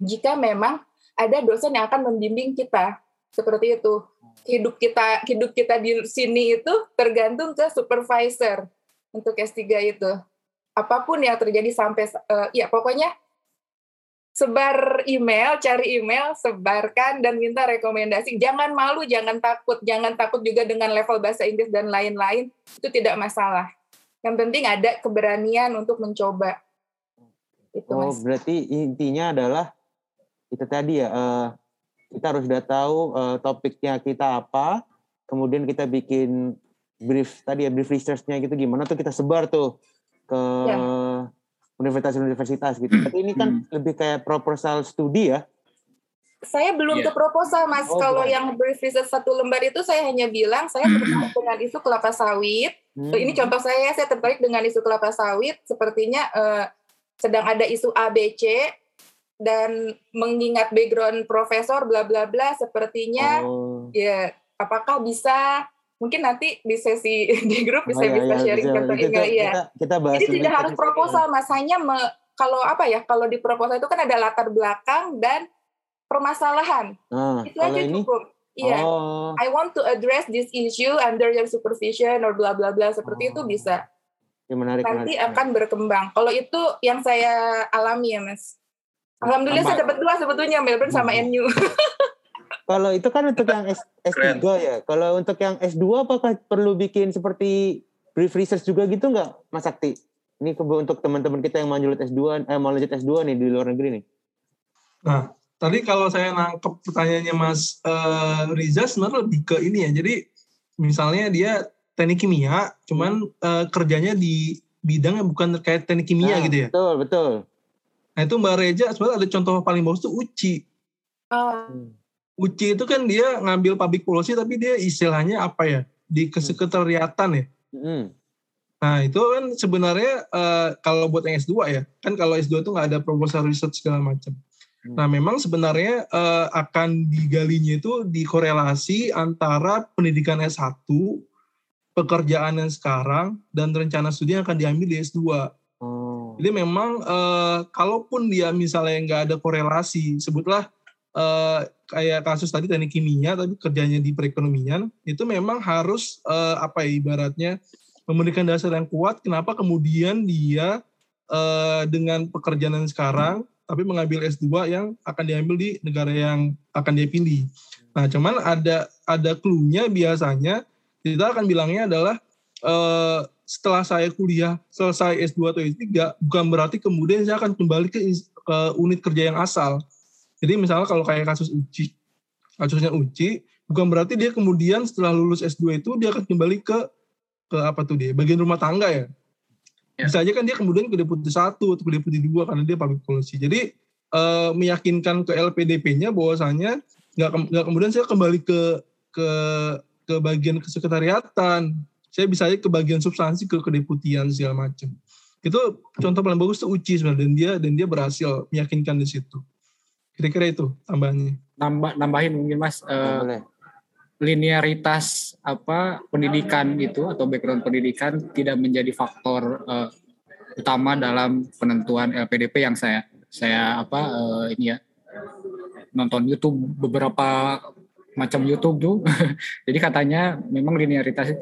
jika memang ada dosen yang akan membimbing kita seperti itu hidup kita hidup kita di sini itu tergantung ke supervisor untuk S3 itu apa pun yang terjadi sampai uh, ya pokoknya sebar email, cari email, sebarkan dan minta rekomendasi. Jangan malu, jangan takut, jangan takut juga dengan level bahasa Inggris dan lain-lain. Itu tidak masalah. Yang penting ada keberanian untuk mencoba. Itu, oh, mas. berarti intinya adalah itu tadi ya, uh, kita harus sudah tahu uh, topiknya kita apa, kemudian kita bikin brief tadi ya brief researchnya gitu gimana tuh kita sebar tuh ke ya universitas-universitas gitu. Tapi ini kan hmm. lebih kayak proposal studi ya. Saya belum yeah. ke proposal, Mas. Oh, Kalau yang brief research satu lembar itu saya hanya bilang saya tertarik dengan isu kelapa sawit. Hmm. Ini contoh saya, saya tertarik dengan isu kelapa sawit. Sepertinya uh, sedang ada isu ABC dan mengingat background profesor bla bla bla sepertinya oh. ya apakah bisa mungkin nanti di sesi di grup bisa oh, iya, bisa iya, sharing bisa. tentang kita, iya. Kita, kita bahas Jadi tidak harus proposal, mas hanya me, kalau apa ya kalau di proposal itu kan ada latar belakang dan permasalahan. Nah, itu aja ini, cukup. Iya, oh. I want to address this issue under your supervision or bla bla bla seperti oh. itu bisa. Ya, menarik, Nanti menarik. akan berkembang. Kalau itu yang saya alami ya mas. Alhamdulillah Apa? saya dapat dua sebetulnya Melbourne sama hmm. NU. Kalau itu kan untuk yang S, S3 ya. Kalau untuk yang S2 apakah perlu bikin seperti brief research juga gitu nggak Mas Sakti? Ini untuk teman-teman kita yang mau lanjut S2 eh, mau lanjut S2 nih di luar negeri nih. Nah, tadi kalau saya nangkep pertanyaannya Mas uh, Riza sebenarnya lebih ke ini ya. Jadi misalnya dia teknik kimia, cuman uh, kerjanya di bidang yang bukan terkait teknik kimia nah, gitu ya. Betul, betul. Nah itu Mbak Reja sebenarnya ada contoh paling bagus tuh UCI Oh, UCI itu kan dia ngambil public policy tapi dia istilahnya apa ya? Di kesekretariatan ya. Hmm. Nah itu kan sebenarnya eh, kalau buat yang S2 ya, kan kalau S2 itu nggak ada proposal research segala macam. Hmm. Nah memang sebenarnya eh, akan digalinya itu di korelasi antara pendidikan S1, pekerjaan yang sekarang, dan rencana studi yang akan diambil di S2. Jadi memang eh, kalaupun dia misalnya nggak ada korelasi, sebutlah eh, kayak kasus tadi teknik kimia tapi kerjanya di perekonomian, itu memang harus eh, apa ya ibaratnya memberikan dasar yang kuat. Kenapa kemudian dia eh, dengan pekerjaan yang sekarang tapi mengambil S2 yang akan diambil di negara yang akan dia pilih. Nah, cuman ada ada clue-nya biasanya kita akan bilangnya adalah eh, setelah saya kuliah selesai S2 atau S3 bukan berarti kemudian saya akan kembali ke, ke unit kerja yang asal. Jadi misalnya kalau kayak kasus Uci, kasusnya Uci, bukan berarti dia kemudian setelah lulus S2 itu dia akan kembali ke ke apa tuh dia bagian rumah tangga ya. Ya. Bisa aja kan dia kemudian ke deputi satu atau ke deputi dua karena dia public policy. Jadi eh, meyakinkan ke LPDP-nya bahwasanya nggak nggak kemudian saya kembali ke ke ke bagian kesekretariatan saya bisa aja ke bagian substansi ke kedeputian segala macam. Itu contoh paling bagus tuh Uci sebenarnya dan dia dan dia berhasil meyakinkan di situ. Kira-kira itu tambahannya. Nambah nambahin mungkin Mas eh, Ya, boleh. linearitas apa pendidikan itu atau background pendidikan tidak menjadi faktor eh, utama dalam penentuan LPDP yang saya saya apa eh, ini ya nonton YouTube beberapa macam YouTube tuh. Jadi katanya memang linearitas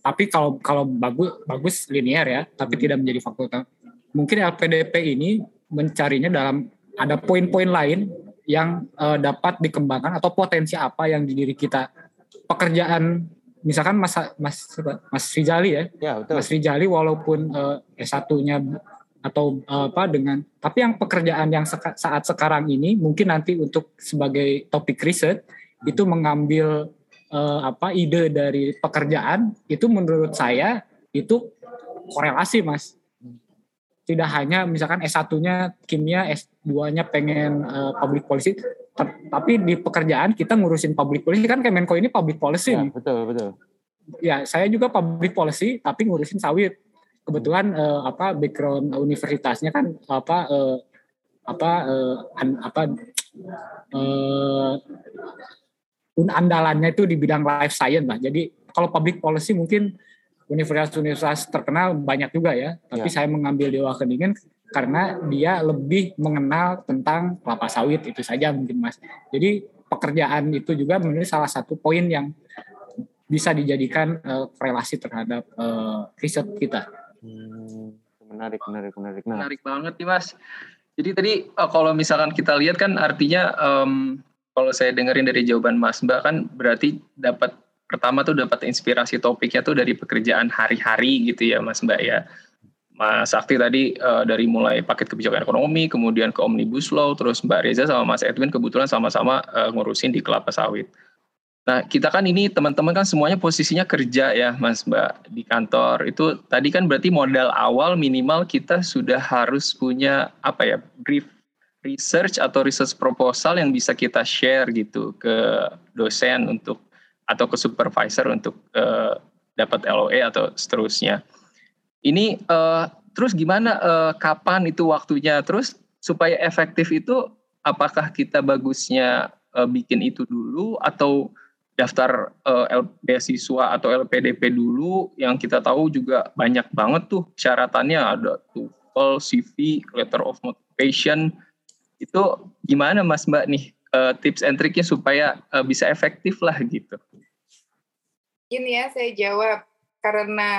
tapi kalau kalau bagus bagus linear ya tapi tidak menjadi utama mungkin LPDP ini mencarinya dalam ada poin-poin lain yang eh, dapat dikembangkan atau potensi apa yang di diri kita. Pekerjaan misalkan Mas Mas Mas Rizali ya. Ya, betul. Mas Rizali walaupun eh, S1-nya atau eh, apa dengan tapi yang pekerjaan yang seka- saat sekarang ini mungkin nanti untuk sebagai topik riset itu mengambil eh, apa ide dari pekerjaan itu menurut saya itu korelasi Mas tidak hanya misalkan S1-nya kimia, S2-nya pengen eh, public policy, ta- tapi di pekerjaan kita ngurusin public policy kan Kemenko ini public policy Ya, betul, betul. Ya, saya juga public policy tapi ngurusin sawit. Kebetulan eh, apa background universitasnya kan apa eh, apa eh, an- apa un- andalannya itu di bidang life science lah. Jadi kalau public policy mungkin universitas-universitas terkenal banyak juga ya. Tapi Ya. saya mengambil di Wageningen karena dia lebih mengenal tentang kelapa sawit itu saja mungkin Mas. Jadi pekerjaan itu juga menurut salah satu poin yang bisa dijadikan eh, relasi terhadap eh, riset kita. Hmm, menarik, menarik, menarik. Nah, Menarik banget nih Mas. Jadi tadi eh, kalau misalkan kita lihat kan artinya em, kalau saya dengerin dari jawaban Mas Mbak kan berarti dapat pertama tuh dapat inspirasi topiknya tuh dari pekerjaan hari-hari gitu ya Mas Mbak ya. Mas Sakti tadi eh, dari mulai paket kebijakan ekonomi, kemudian ke Omnibus Law, terus Mbak Reza sama Mas Edwin kebetulan sama-sama eh, ngurusin di kelapa sawit. Nah, kita kan ini teman-teman kan semuanya posisinya kerja ya, Mas Mbak, di kantor. Itu tadi kan berarti modal awal minimal kita sudah harus punya apa ya, brief research atau research proposal yang bisa kita share gitu ke dosen untuk atau ke supervisor untuk eh, dapat LOE atau seterusnya. Ini eh, terus gimana eh, kapan itu waktunya? Terus supaya efektif itu apakah kita bagusnya eh, bikin itu dulu atau daftar L- beasiswa atau LPDP dulu yang kita tahu juga banyak banget tuh syaratannya ada TOEFL, CV, letter of motivation. Itu gimana Mas Mbak nih eh, tips and triknya supaya eh, bisa efektif lah gitu. Ini ya saya jawab karena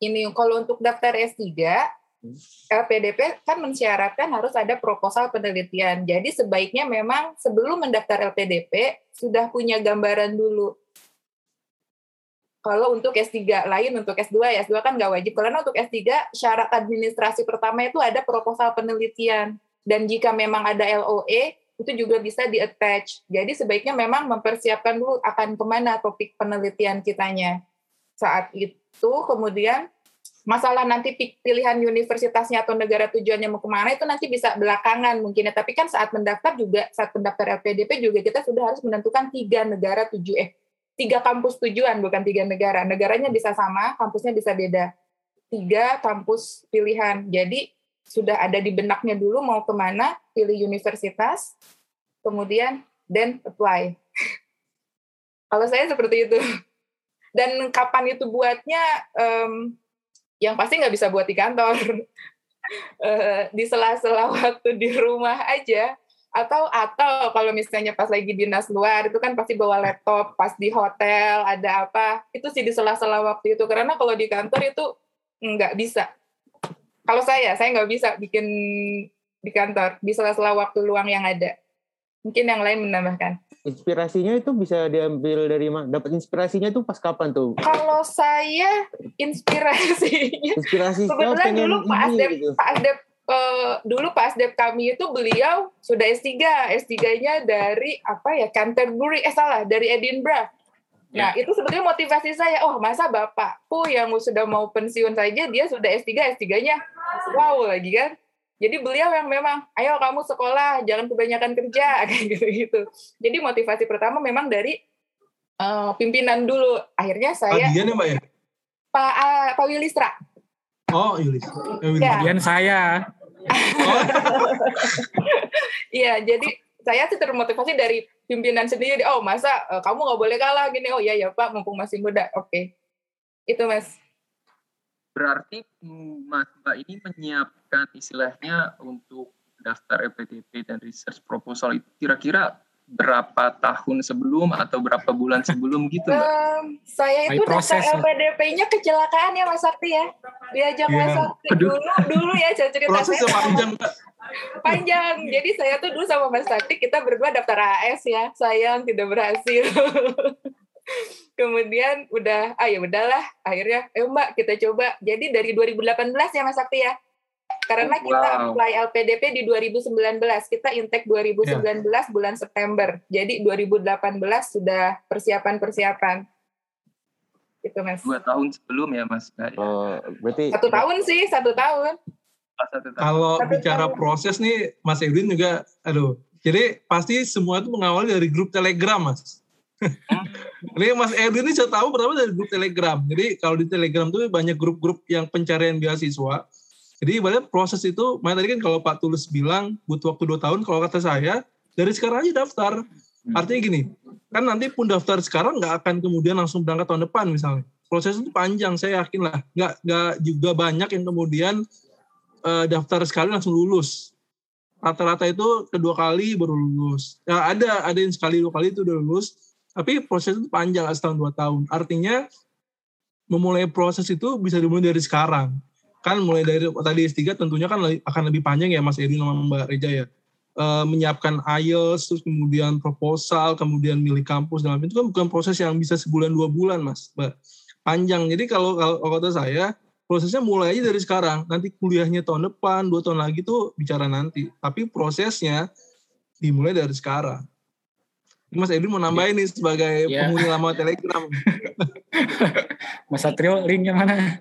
ini kalau untuk daftar S3 LPDP kan mensyaratkan harus ada proposal penelitian. Jadi sebaiknya memang sebelum mendaftar LPDP sudah punya gambaran dulu. Kalau untuk S3 lain untuk S2 ya S2 kan nggak wajib karena untuk S3 syarat administrasi pertama itu ada proposal penelitian dan jika memang ada LOE itu juga bisa di attach. Jadi sebaiknya memang mempersiapkan dulu akan ke mana topik penelitian kitanya. Saat itu kemudian masalah nanti pilihan universitasnya atau negara tujuannya mau ke mana itu nanti bisa belakangan mungkin ya. Tapi kan saat mendaftar juga saat mendaftar LPDP juga kita sudah harus menentukan tiga negara tujuh eh tiga kampus tujuan bukan tiga negara. Negaranya bisa sama, kampusnya bisa beda. Tiga kampus pilihan. Jadi sudah ada di benaknya dulu mau ke mana, pilih universitas, kemudian then apply. Kalau saya seperti itu. Dan kapan itu buatnya, um, yang pasti nggak bisa buat di kantor. uh, di sela-sela waktu di rumah aja. Atau atau kalau misalnya pas lagi dinas luar itu kan pasti bawa laptop, pas di hotel ada apa, itu sih di sela-sela waktu itu. Karena kalau di kantor itu nggak bisa kalau saya, saya nggak bisa bikin di kantor di sela-sela waktu luang yang ada. Mungkin yang lain menambahkan. Inspirasinya itu bisa diambil dari mana? Dapat inspirasinya itu pas kapan tuh? Kalau saya inspirasinya, inspirasi kebetulan dulu Pak Asdep, gitu. Pak Asdep uh, dulu Pak Asdep kami itu beliau sudah S3, S3-nya dari apa ya Canterbury, eh salah dari Edinburgh. Nah, ya. itu sebetulnya motivasi saya. Oh, masa bapakku yang sudah mau pensiun saja, dia sudah S3, S3-nya wow lagi kan. Jadi beliau yang memang, ayo kamu sekolah, jangan kebanyakan kerja, kayak gitu-gitu. Jadi motivasi pertama memang dari uh, pimpinan dulu. Akhirnya saya... Ya, Mbak ya? Pak, uh, Pak Wilistra. Oh, Wilistra. Eh, ya. saya. Iya, jadi saya sih termotivasi dari pimpinan sendiri. Oh masa uh, kamu nggak boleh kalah gini? Oh iya ya pak mumpung masih muda. Oke. Okay. itu mas. Berarti mas mbak ini menyiapkan istilahnya untuk daftar LPDP dan research proposal itu kira-kira berapa tahun sebelum atau berapa bulan sebelum gitu mbak? Um, saya itu daftar LPDP-nya kecelakaan ya Mas Sakti ya. Diajak yeah. Mas Sakti dulu dulu ya saya cerita Proses saya. panjang panjang. Jadi saya tuh dulu sama Mas Sakti kita berdua daftar AS ya. Sayang tidak berhasil. Kemudian udah, ah ya udahlah. Akhirnya, eh Mbak kita coba. Jadi dari 2018 ya Mas Sakti ya. Karena oh, kita wow. apply LPDP di 2019, kita intake 2019 yeah. bulan September. Jadi 2018 sudah persiapan-persiapan. Itu mas. Dua tahun sebelum ya mas. Oh, berarti satu tahun sih, satu tahun. Oh, Kalau bicara tahun. proses nih, Mas Edwin juga, aduh. Jadi pasti semua itu mengawali dari grup Telegram, mas. Hmm. Ini Mas Edwin ini saya tahu pertama dari grup Telegram. Jadi kalau di Telegram tuh banyak grup-grup yang pencarian beasiswa jadi ibaratnya proses itu, makanya tadi kan kalau Pak Tulus bilang butuh waktu dua tahun, kalau kata saya dari sekarang aja daftar. Hmm. Artinya gini, kan nanti pun daftar sekarang nggak akan kemudian langsung berangkat tahun depan misalnya. Proses itu panjang, saya yakin lah. Nggak, nggak juga banyak yang kemudian uh, daftar sekali langsung lulus. Rata-rata itu kedua kali baru lulus. Ya, ada ada yang sekali dua kali itu udah lulus, tapi proses itu panjang setahun dua tahun. Artinya memulai proses itu bisa dimulai dari sekarang kan mulai dari tadi S3 tentunya kan akan lebih panjang ya Mas Edi sama Mbak Reja ya. E, menyiapkan IELTS, terus kemudian proposal, kemudian milih kampus dalam itu kan bukan proses yang bisa sebulan dua bulan Mas, Mbak. Panjang. Jadi kalau kalau kata saya prosesnya mulai aja dari sekarang. Nanti kuliahnya tahun depan, dua tahun lagi tuh bicara nanti. Tapi prosesnya dimulai dari sekarang. Mas Edwin mau nambahin nih sebagai yeah. penghuni lama Telegram. Mas Satrio linknya mana?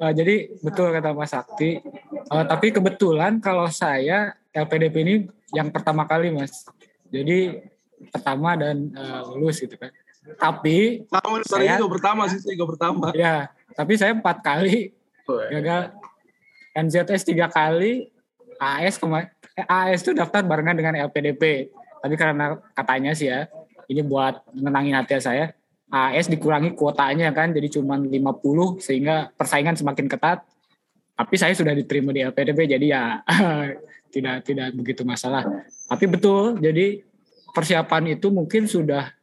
Uh, jadi betul kata Mas Sakti. Uh, tapi kebetulan kalau saya LPDP ini yang pertama kali Mas. Jadi pertama dan uh, lulus gitu kan. Tapi sama saya juga pertama sih, saya juga pertama. Ya, tapi saya empat kali gagal NZS tiga kali, AS kemarin AS itu daftar barengan dengan LPDP tapi karena katanya sih ya ini buat menangin hati saya AS dikurangi kuotanya kan jadi cuma 50 sehingga persaingan semakin ketat. Tapi saya sudah diterima di LPDP jadi ya tidak tidak begitu masalah. Tapi betul jadi persiapan itu mungkin sudah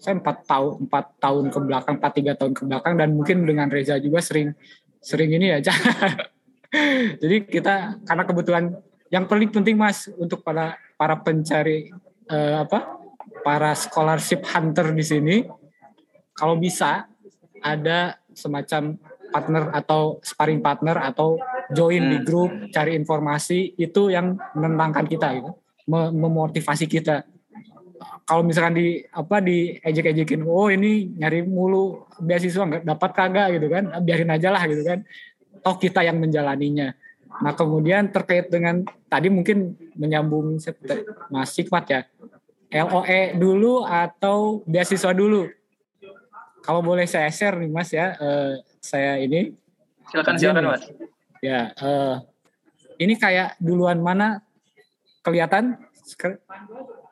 saya empat tahun empat tahun ke belakang empat tiga tahun ke belakang dan mungkin dengan Reza juga sering sering ini ya jadi kita karena kebutuhan yang paling penting mas untuk para para pencari uh, apa para scholarship hunter di sini kalau bisa ada semacam partner atau sparring partner atau join hmm. di grup cari informasi itu yang menentangkan kita gitu memotivasi kita kalau misalkan di apa di ejek-ejekin oh ini nyari mulu beasiswa nggak dapat kagak gitu kan biarin aja lah gitu kan toh kita yang menjalaninya. Nah kemudian terkait dengan tadi mungkin menyambung Mas Hikmat ya, LOE dulu atau beasiswa dulu? Kalau boleh saya share nih Mas ya, uh, saya ini. Silakan silakan Mas. Ya, uh, ini kayak duluan mana kelihatan?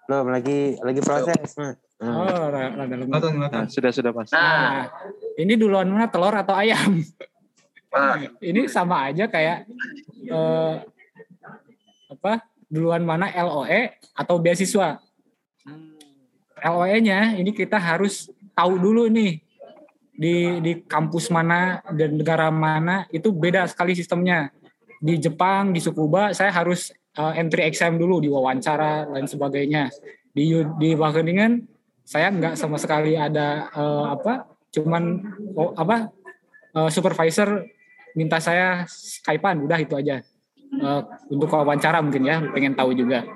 Belum lagi lagi proses Mas. Oh, rada Nah, sudah sudah Mas. Nah, ini duluan mana telur atau ayam? ini sama aja kayak eh, apa duluan mana LOE atau beasiswa. LOE-nya ini kita harus tahu dulu nih di di kampus mana dan negara mana itu beda sekali sistemnya. Di Jepang, di Sukuba saya harus uh, entry exam dulu di wawancara dan sebagainya. Di di Wageningen saya nggak sama sekali ada uh, apa cuman oh, apa uh, supervisor minta saya Skypean udah itu aja uh, untuk wawancara mungkin ya pengen tahu juga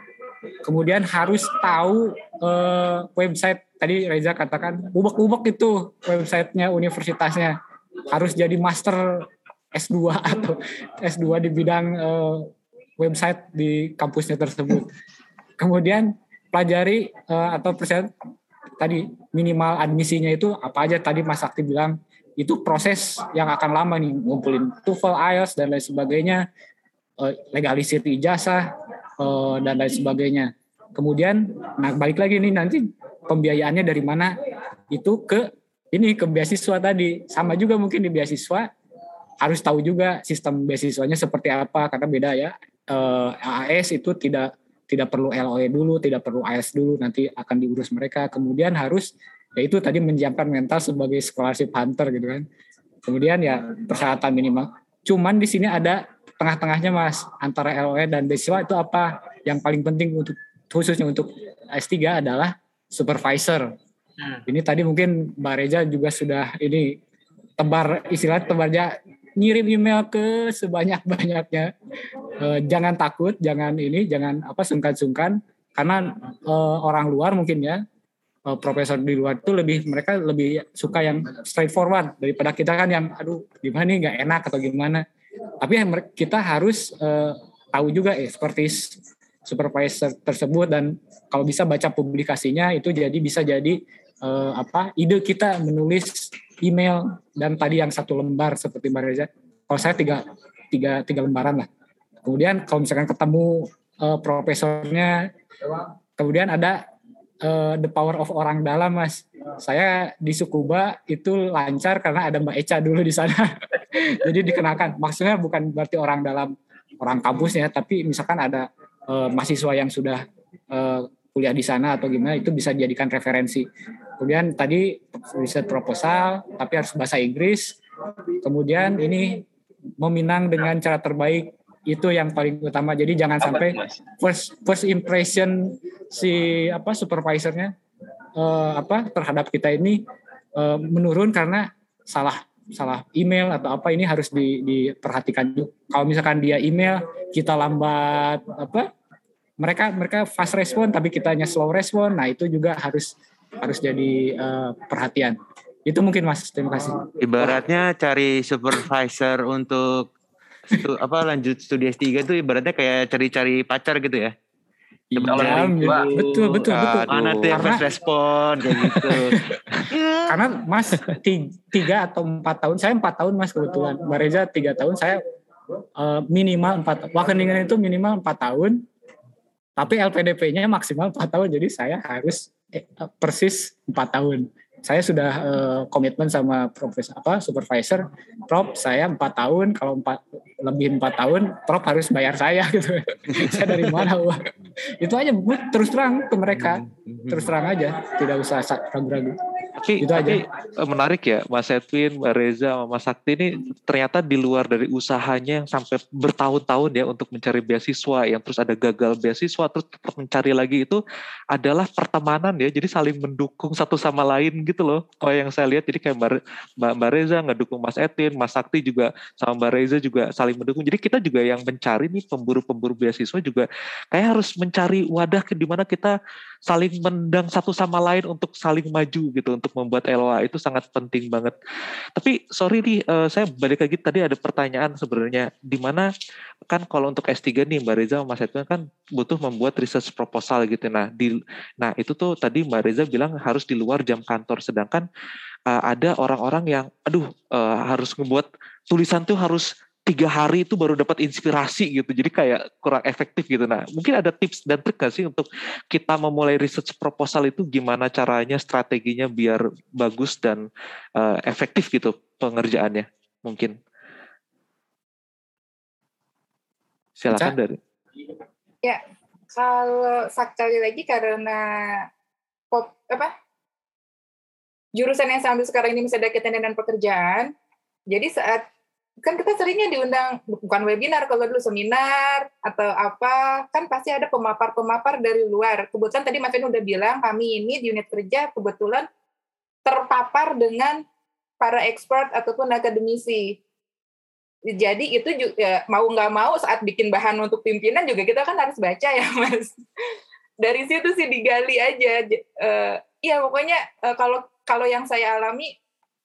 kemudian harus tahu uh, website tadi Reza katakan ubek-ubek itu websitenya universitasnya. Harus jadi master S2 atau S2 di bidang uh, website di kampusnya tersebut. Kemudian pelajari uh, atau persen tadi minimal admisinya itu apa aja tadi Mas Sakti bilang. Itu proses yang akan lama nih ngumpulin TOEFL, IELTS dan lain sebagainya, legalisir ijazah dan lain sebagainya. Kemudian, nah balik lagi nih nanti pembiayaannya dari mana itu ke ini ke beasiswa tadi sama juga mungkin di beasiswa harus tahu juga sistem beasiswanya seperti apa karena beda ya eh, AAS itu tidak tidak perlu LOE dulu, tidak perlu AS dulu, nanti akan diurus mereka. Kemudian harus ya itu tadi menyiapkan mental sebagai scholarship hunter gitu kan. Kemudian ya persyaratan minimal. Cuman di sini ada tengah-tengahnya Mas antara LOE dan beasiswa itu apa? Yang paling penting untuk khususnya untuk S3 adalah supervisor. Hmm. Ini tadi mungkin Mbak Reja juga sudah ini tebar istilah tebarnya ngirim email ke sebanyak-banyaknya. E, jangan takut, jangan ini, jangan apa sungkan-sungkan karena e, orang luar mungkin ya uh, profesor di luar itu lebih mereka lebih suka yang straightforward daripada kita kan yang aduh gimana nih nggak enak atau gimana tapi kita harus uh, tahu juga seperti supervisor tersebut dan kalau bisa baca publikasinya itu jadi bisa jadi uh, apa ide kita menulis email dan tadi yang satu lembar seperti Mbak Reza. Kalau saya tiga tiga tiga lembaran lah. Kemudian kalau misalkan ketemu uh, profesornya kemudian ada uh, the power of orang dalam mas. Saya di Sukuba itu lancar karena ada Mbak Eca dulu di sana jadi dikenakan. Maksudnya bukan berarti orang dalam orang kampusnya tapi misalkan ada uh, mahasiswa yang sudah uh, kuliah di sana atau gimana itu bisa dijadikan referensi. Kemudian tadi riset proposal tapi harus bahasa Inggris. Kemudian ini meminang dengan cara terbaik itu yang paling utama. Jadi jangan sampai first first impression si apa supervisornya uh, apa terhadap kita ini uh, menurun karena salah salah email atau apa ini harus di, diperhatikan juga. Kalau misalkan dia email kita lambat apa mereka mereka fast respon tapi kitanya slow respon, nah itu juga harus harus jadi uh, perhatian. Itu mungkin Mas, terima kasih. Ibaratnya cari supervisor untuk apa lanjut studi S3 itu ibaratnya kayak cari-cari pacar gitu ya. Iya, betul betul betul. Mana tuh yang first respon kayak gitu. Karena Mas tiga atau empat tahun, saya empat tahun Mas kebetulan. Mbak Reza tiga tahun, saya uh, minimal empat. Wakeningan itu minimal empat tahun, tapi LPDP-nya maksimal empat tahun. Jadi saya harus eh, persis empat tahun saya sudah uh, komitmen sama profesor apa supervisor. Prop saya empat tahun kalau empat lebih empat tahun prop harus bayar saya gitu. Saya dari mana uang itu aja terus terang ke mereka. Hmm, hmm. terus terang aja tidak usah ragu-ragu tapi, itu tapi aja. Eh, menarik ya Mas Edwin, Mbak Reza, Mas Sakti ini ternyata di luar dari usahanya yang sampai bertahun-tahun ya untuk mencari beasiswa yang terus ada gagal beasiswa terus tetap mencari lagi itu adalah pertemanan ya jadi saling mendukung satu sama lain gitu loh. Kalau yang saya lihat jadi kayak Mbak, Mbak, Mbak Reza ngedukung Mas Edwin, Mas Sakti juga sama Mbak Reza juga saling mendukung. Jadi kita juga yang mencari nih pemburu-pemburu beasiswa juga kayak harus mencari wadah di mana kita saling mendang satu sama lain untuk saling maju gitu untuk membuat LOA itu sangat penting banget. Tapi sorry nih uh, saya balik lagi tadi ada pertanyaan sebenarnya di mana kan kalau untuk S3 nih Mbak Reza Mas Edwin kan butuh membuat research proposal gitu. Nah, di nah itu tuh tadi Mbak Reza bilang harus di luar jam kantor sedangkan uh, ada orang-orang yang aduh uh, harus membuat tulisan tuh harus tiga hari itu baru dapat inspirasi gitu. Jadi kayak kurang efektif gitu. Nah mungkin ada tips dan trik gak sih untuk kita memulai research proposal itu gimana caranya strateginya biar bagus dan uh, efektif gitu pengerjaannya? Mungkin. Silakan dari. Ya kalau sekali lagi karena pop apa? Jurusan yang sambil sekarang ini misalnya kaitan dengan pekerjaan jadi saat kan kita seringnya diundang bukan webinar kalau dulu seminar atau apa kan pasti ada pemapar-pemapar dari luar. Kebetulan tadi Mas udah bilang kami ini di unit kerja kebetulan terpapar dengan para expert ataupun akademisi. Jadi itu juga mau nggak mau saat bikin bahan untuk pimpinan juga kita kan harus baca ya Mas. Dari situ sih digali aja uh, ya pokoknya uh, kalau kalau yang saya alami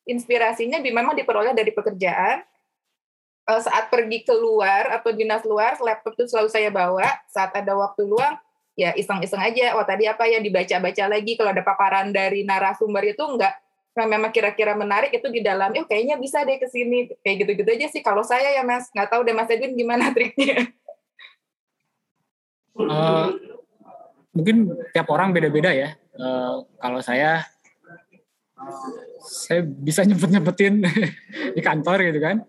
inspirasinya memang diperoleh dari pekerjaan uh, saat pergi keluar atau dinas luar, laptop itu selalu saya bawa. Saat ada waktu luang, ya iseng-iseng aja. Oh tadi apa ya dibaca-baca lagi. Kalau ada paparan dari narasumber itu enggak memang kira-kira menarik itu di dalam, eh kayaknya bisa deh ke sini. Kayak gitu-gitu aja sih. Kalau saya ya Mas, nggak tahu deh Mas Edwin gimana triknya. Uh, mungkin tiap orang beda-beda ya. Uh, kalau saya saya bisa nyempet-nyempetin di kantor gitu kan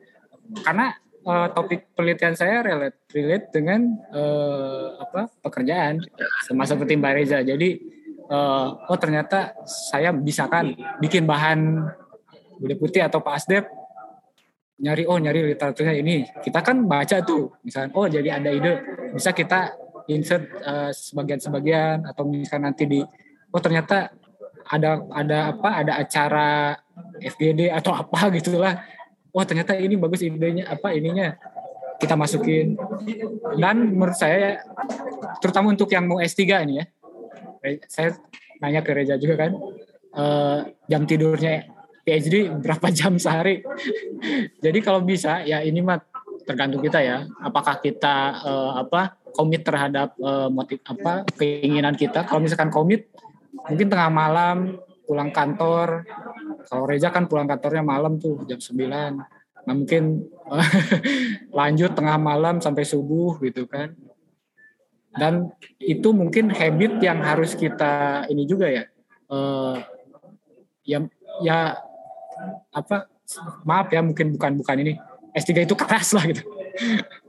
karena uh, topik penelitian saya relate relate dengan uh, apa pekerjaan. Sama seperti Mbak Reza. Jadi uh, oh ternyata saya bisa kan bikin bahan Bude Putih atau Pak Asdep. Nyari oh nyari literaturnya ini. Kita kan baca tuh. Misalnya oh jadi ada ide. Bisa kita insert uh, sebagian-sebagian atau misalnya nanti di oh ternyata ada ada apa ada acara FGD atau apa gitulah wah ternyata ini bagus idenya apa ininya kita masukin. Dan menurut saya terutama untuk yang mau S3 ini ya saya nanya ke Reza juga kan uh, jam tidurnya PhD berapa jam sehari? Jadi kalau bisa ya ini mah tergantung kita ya. Apakah kita uh, apa komit terhadap uh, motif apa keinginan kita. Kalau misalkan komit mungkin tengah malam pulang kantor kalau Reza kan pulang kantornya malam tuh jam 9. Nah mungkin lanjut tengah malam sampai subuh gitu kan. Dan itu mungkin habit yang harus kita ini juga ya. Uh, ya ya apa maaf ya mungkin bukan bukan ini S3 itu keras lah gitu.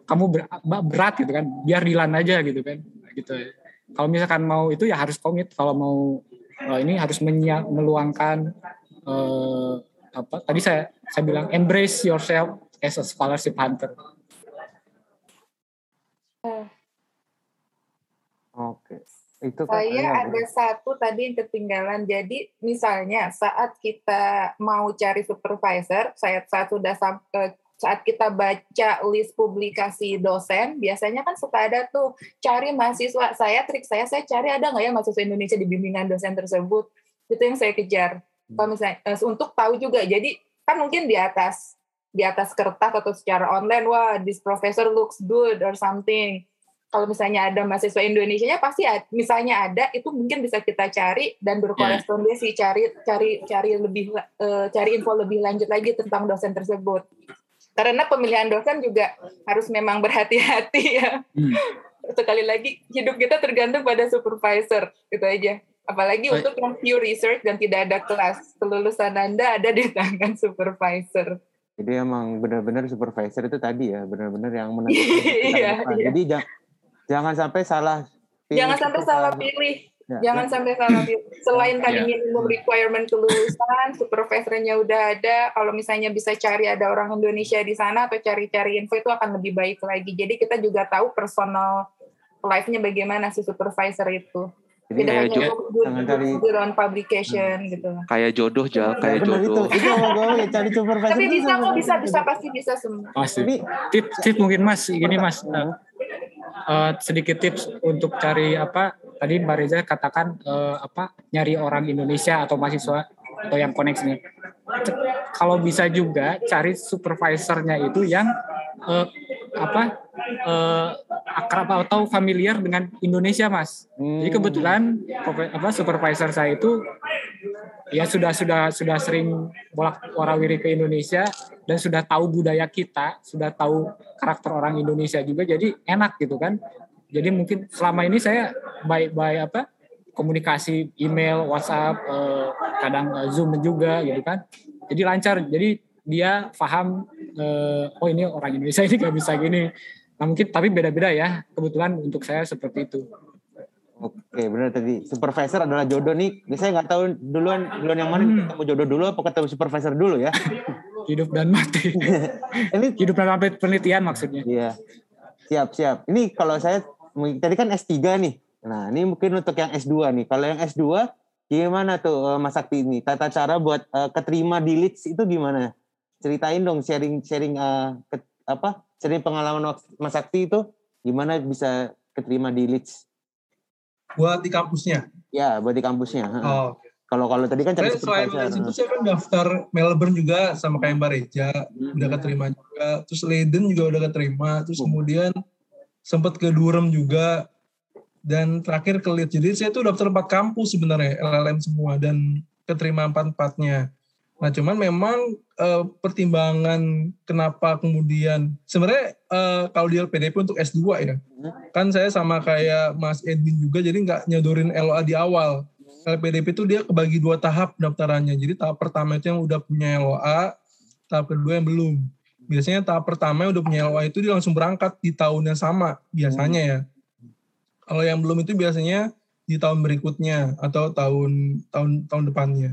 Kamu ber, berat gitu kan, biar dilan aja gitu kan. Gitu. Kalau misalkan mau itu ya harus komit. Kalau mau uh, ini harus meluangkan uh, apa tadi saya saya bilang embrace yourself as a scholarship hunter. Oke. Itu saya ada satu tadi yang ketinggalan. Jadi misalnya saat kita mau cari supervisor, saya saat sudah sampai saat kita baca list publikasi dosen, biasanya kan suka ada tuh cari mahasiswa. Saya trik saya, saya cari ada nggak ya mahasiswa Indonesia di bimbingan dosen tersebut. Itu yang saya kejar kalau misalnya uh, untuk tahu juga jadi kan mungkin di atas di atas kertas atau secara online wah this professor looks good or something kalau misalnya ada mahasiswa Indonesia nya pasti ada, misalnya ada itu mungkin bisa kita cari dan berkorespondensi yeah. cari cari cari lebih uh, cari info lebih lanjut lagi tentang dosen tersebut karena pemilihan dosen juga harus memang berhati-hati ya hmm. sekali lagi hidup kita tergantung pada supervisor itu aja Apalagi Baik. untuk yang pure research dan tidak ada kelas, kelulusan Anda ada di tangan supervisor. Jadi emang benar-benar supervisor itu tadi ya, benar-benar yang menentukan. iya, iya. Jadi jangan, jangan sampai salah pilih. Jangan sampai salah pilih. Ya, jangan ya. sampai salah pilih. Selain ya. tadi minimum requirement kelulusan, supervisornya udah ada. Kalau misalnya bisa cari ada orang Indonesia di sana atau cari-cari info itu akan lebih baik lagi. Jadi kita juga tahu personal life-nya bagaimana si supervisor itu. Jadi Tidak kayak jodoh, good, on publication hmm. gitu. Kayak jodoh jal, kayak jodoh. Itu, itu gue cari supervisor. Tapi bisa kok bisa bisa pasti bisa semua. Pasti. Tips tips mungkin mas, gini mas. Uh, uh, sedikit tips untuk cari apa tadi Mbak Reza katakan uh, apa nyari orang Indonesia atau mahasiswa atau yang koneksinya. Kalau bisa juga cari supervisornya itu yang uh, apa uh, akrab atau familiar dengan Indonesia, Mas. Hmm. Jadi kebetulan apa supervisor saya itu ya sudah sudah sudah sering bolak warawiri ke Indonesia dan sudah tahu budaya kita, sudah tahu karakter orang Indonesia juga, jadi enak gitu kan. Jadi mungkin selama ini saya baik baik apa komunikasi email, WhatsApp, eh, kadang eh, Zoom juga gitu kan. Jadi lancar. Jadi dia paham eh, oh ini orang Indonesia ini nggak bisa gini. Nah mungkin tapi beda-beda ya. Kebetulan untuk saya seperti itu. Oke, benar tadi. Supervisor adalah jodoh nih. Saya nggak tahu duluan duluan yang mana hmm. ketemu jodoh dulu apa ketemu supervisor dulu ya. Hidup dan mati. ini hidup dan mati penelitian maksudnya. Iya. Siap, siap. Ini kalau saya tadi kan S3 nih. Nah, ini mungkin untuk yang S2 nih. Kalau yang S2 gimana tuh eh, Mas Sakti ini? Tata cara buat uh, keterima di Leeds itu gimana? Ceritain dong sharing sharing uh, ke, apa? Sharing pengalaman Mas Sakti itu gimana bisa keterima di Leeds? Buat di kampusnya? Ya, buat di kampusnya. Oh, Kalau kalau tadi kan cari selain dari situ saya kan daftar Melbourne juga sama kayak Mbak Reja, hmm. udah keterima juga. Terus Leiden juga udah keterima. Terus hmm. kemudian sempat ke Durham juga dan terakhir ke Leeds. Jadi saya tuh daftar empat kampus sebenarnya LLM semua dan keterima empat empatnya. Nah cuman memang uh, pertimbangan kenapa kemudian sebenarnya uh, kalau di LPDP untuk S2 ya kan saya sama kayak Mas Edwin juga jadi nggak nyodorin LOA di awal. LPDP itu dia kebagi dua tahap daftarannya. Jadi tahap pertama itu yang udah punya LOA, tahap kedua yang belum. Biasanya tahap pertama yang udah punya LOA itu dia langsung berangkat di tahun yang sama biasanya ya. Kalau yang belum itu biasanya di tahun berikutnya atau tahun tahun tahun depannya.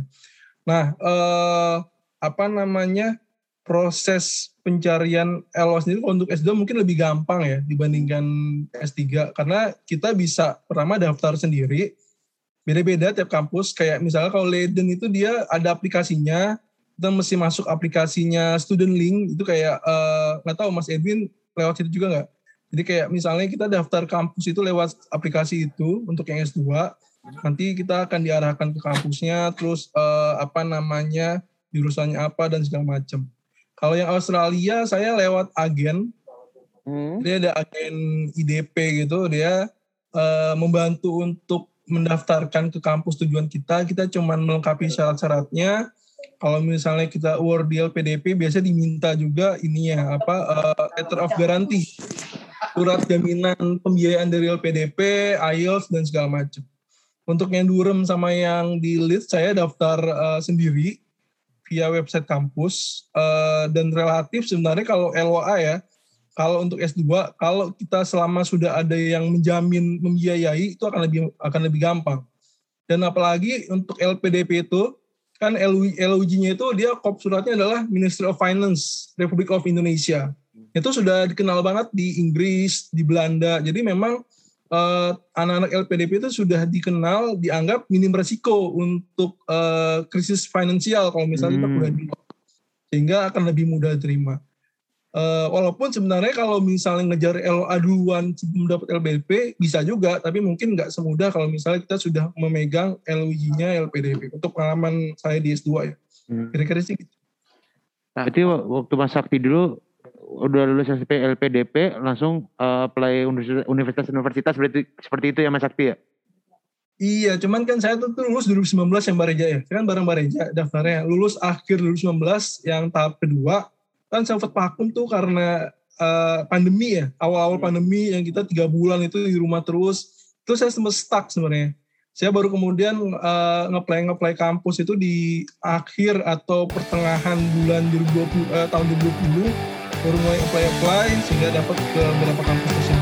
Nah, eh, apa namanya proses pencarian LO sendiri untuk S2 mungkin lebih gampang ya dibandingkan S3 karena kita bisa pertama daftar sendiri beda-beda tiap kampus kayak misalnya kalau Leiden itu dia ada aplikasinya kita mesti masuk aplikasinya student link itu kayak eh, nggak uh, tahu Mas Edwin lewat situ juga nggak jadi kayak misalnya kita daftar kampus itu lewat aplikasi itu untuk yang S2 Nanti kita akan diarahkan ke kampusnya, terus uh, apa namanya jurusannya apa dan segala macam. Kalau yang Australia saya lewat agen, hmm. dia ada agen IDP gitu, dia uh, membantu untuk mendaftarkan ke kampus tujuan kita. Kita cuma melengkapi syarat-syaratnya. Kalau misalnya kita award di LPDP, biasa diminta juga ini ya apa uh, letter of guarantee, surat jaminan pembiayaan dari LPDP, IELTS dan segala macam. Untuk yang Durham sama yang di Leeds saya daftar uh, sendiri via website kampus uh, dan relatif sebenarnya kalau LOA ya kalau untuk S2 kalau kita selama sudah ada yang menjamin membiayai itu akan lebih akan lebih gampang. Dan apalagi untuk LPDP itu kan LUG-nya itu dia kop suratnya adalah Ministry of Finance Republik of Indonesia. Itu sudah dikenal banget di Inggris, di Belanda. Jadi memang uh, anak-anak LPDP itu sudah dikenal dianggap minim resiko untuk uh, krisis finansial kalau misalnya hmm. kita kuliah di sehingga akan lebih mudah diterima. Uh, walaupun sebenarnya kalau misalnya ngejar LOA duluan sebelum dapat LPDP bisa juga, tapi mungkin nggak semudah kalau misalnya kita sudah memegang LUI-nya LPDP. Untuk pengalaman saya di S2 ya. Hmm. Kira-kira sih gitu. Nah, itu waktu Mas Sakti dulu udah lulus SMP LPDP langsung uh, apply universitas-universitas seperti seperti itu ya Mas Sakti ya? Iya, cuman kan saya tuh, tuh lulus 2019 yang Bareja ya. Kan bareng Bareja daftarnya. Lulus akhir 2019 yang tahap kedua. Kan sempat vakum tuh karena uh, pandemi ya. Awal-awal hmm. pandemi yang kita tiga bulan itu di rumah terus. Terus saya sempat stuck sebenarnya. Saya baru kemudian uh, ngeplay ngeplay kampus itu di akhir atau pertengahan bulan 2020 uh, tahun 2020 baru mulai apply apply sehingga dapat ke beberapa kampus tersebut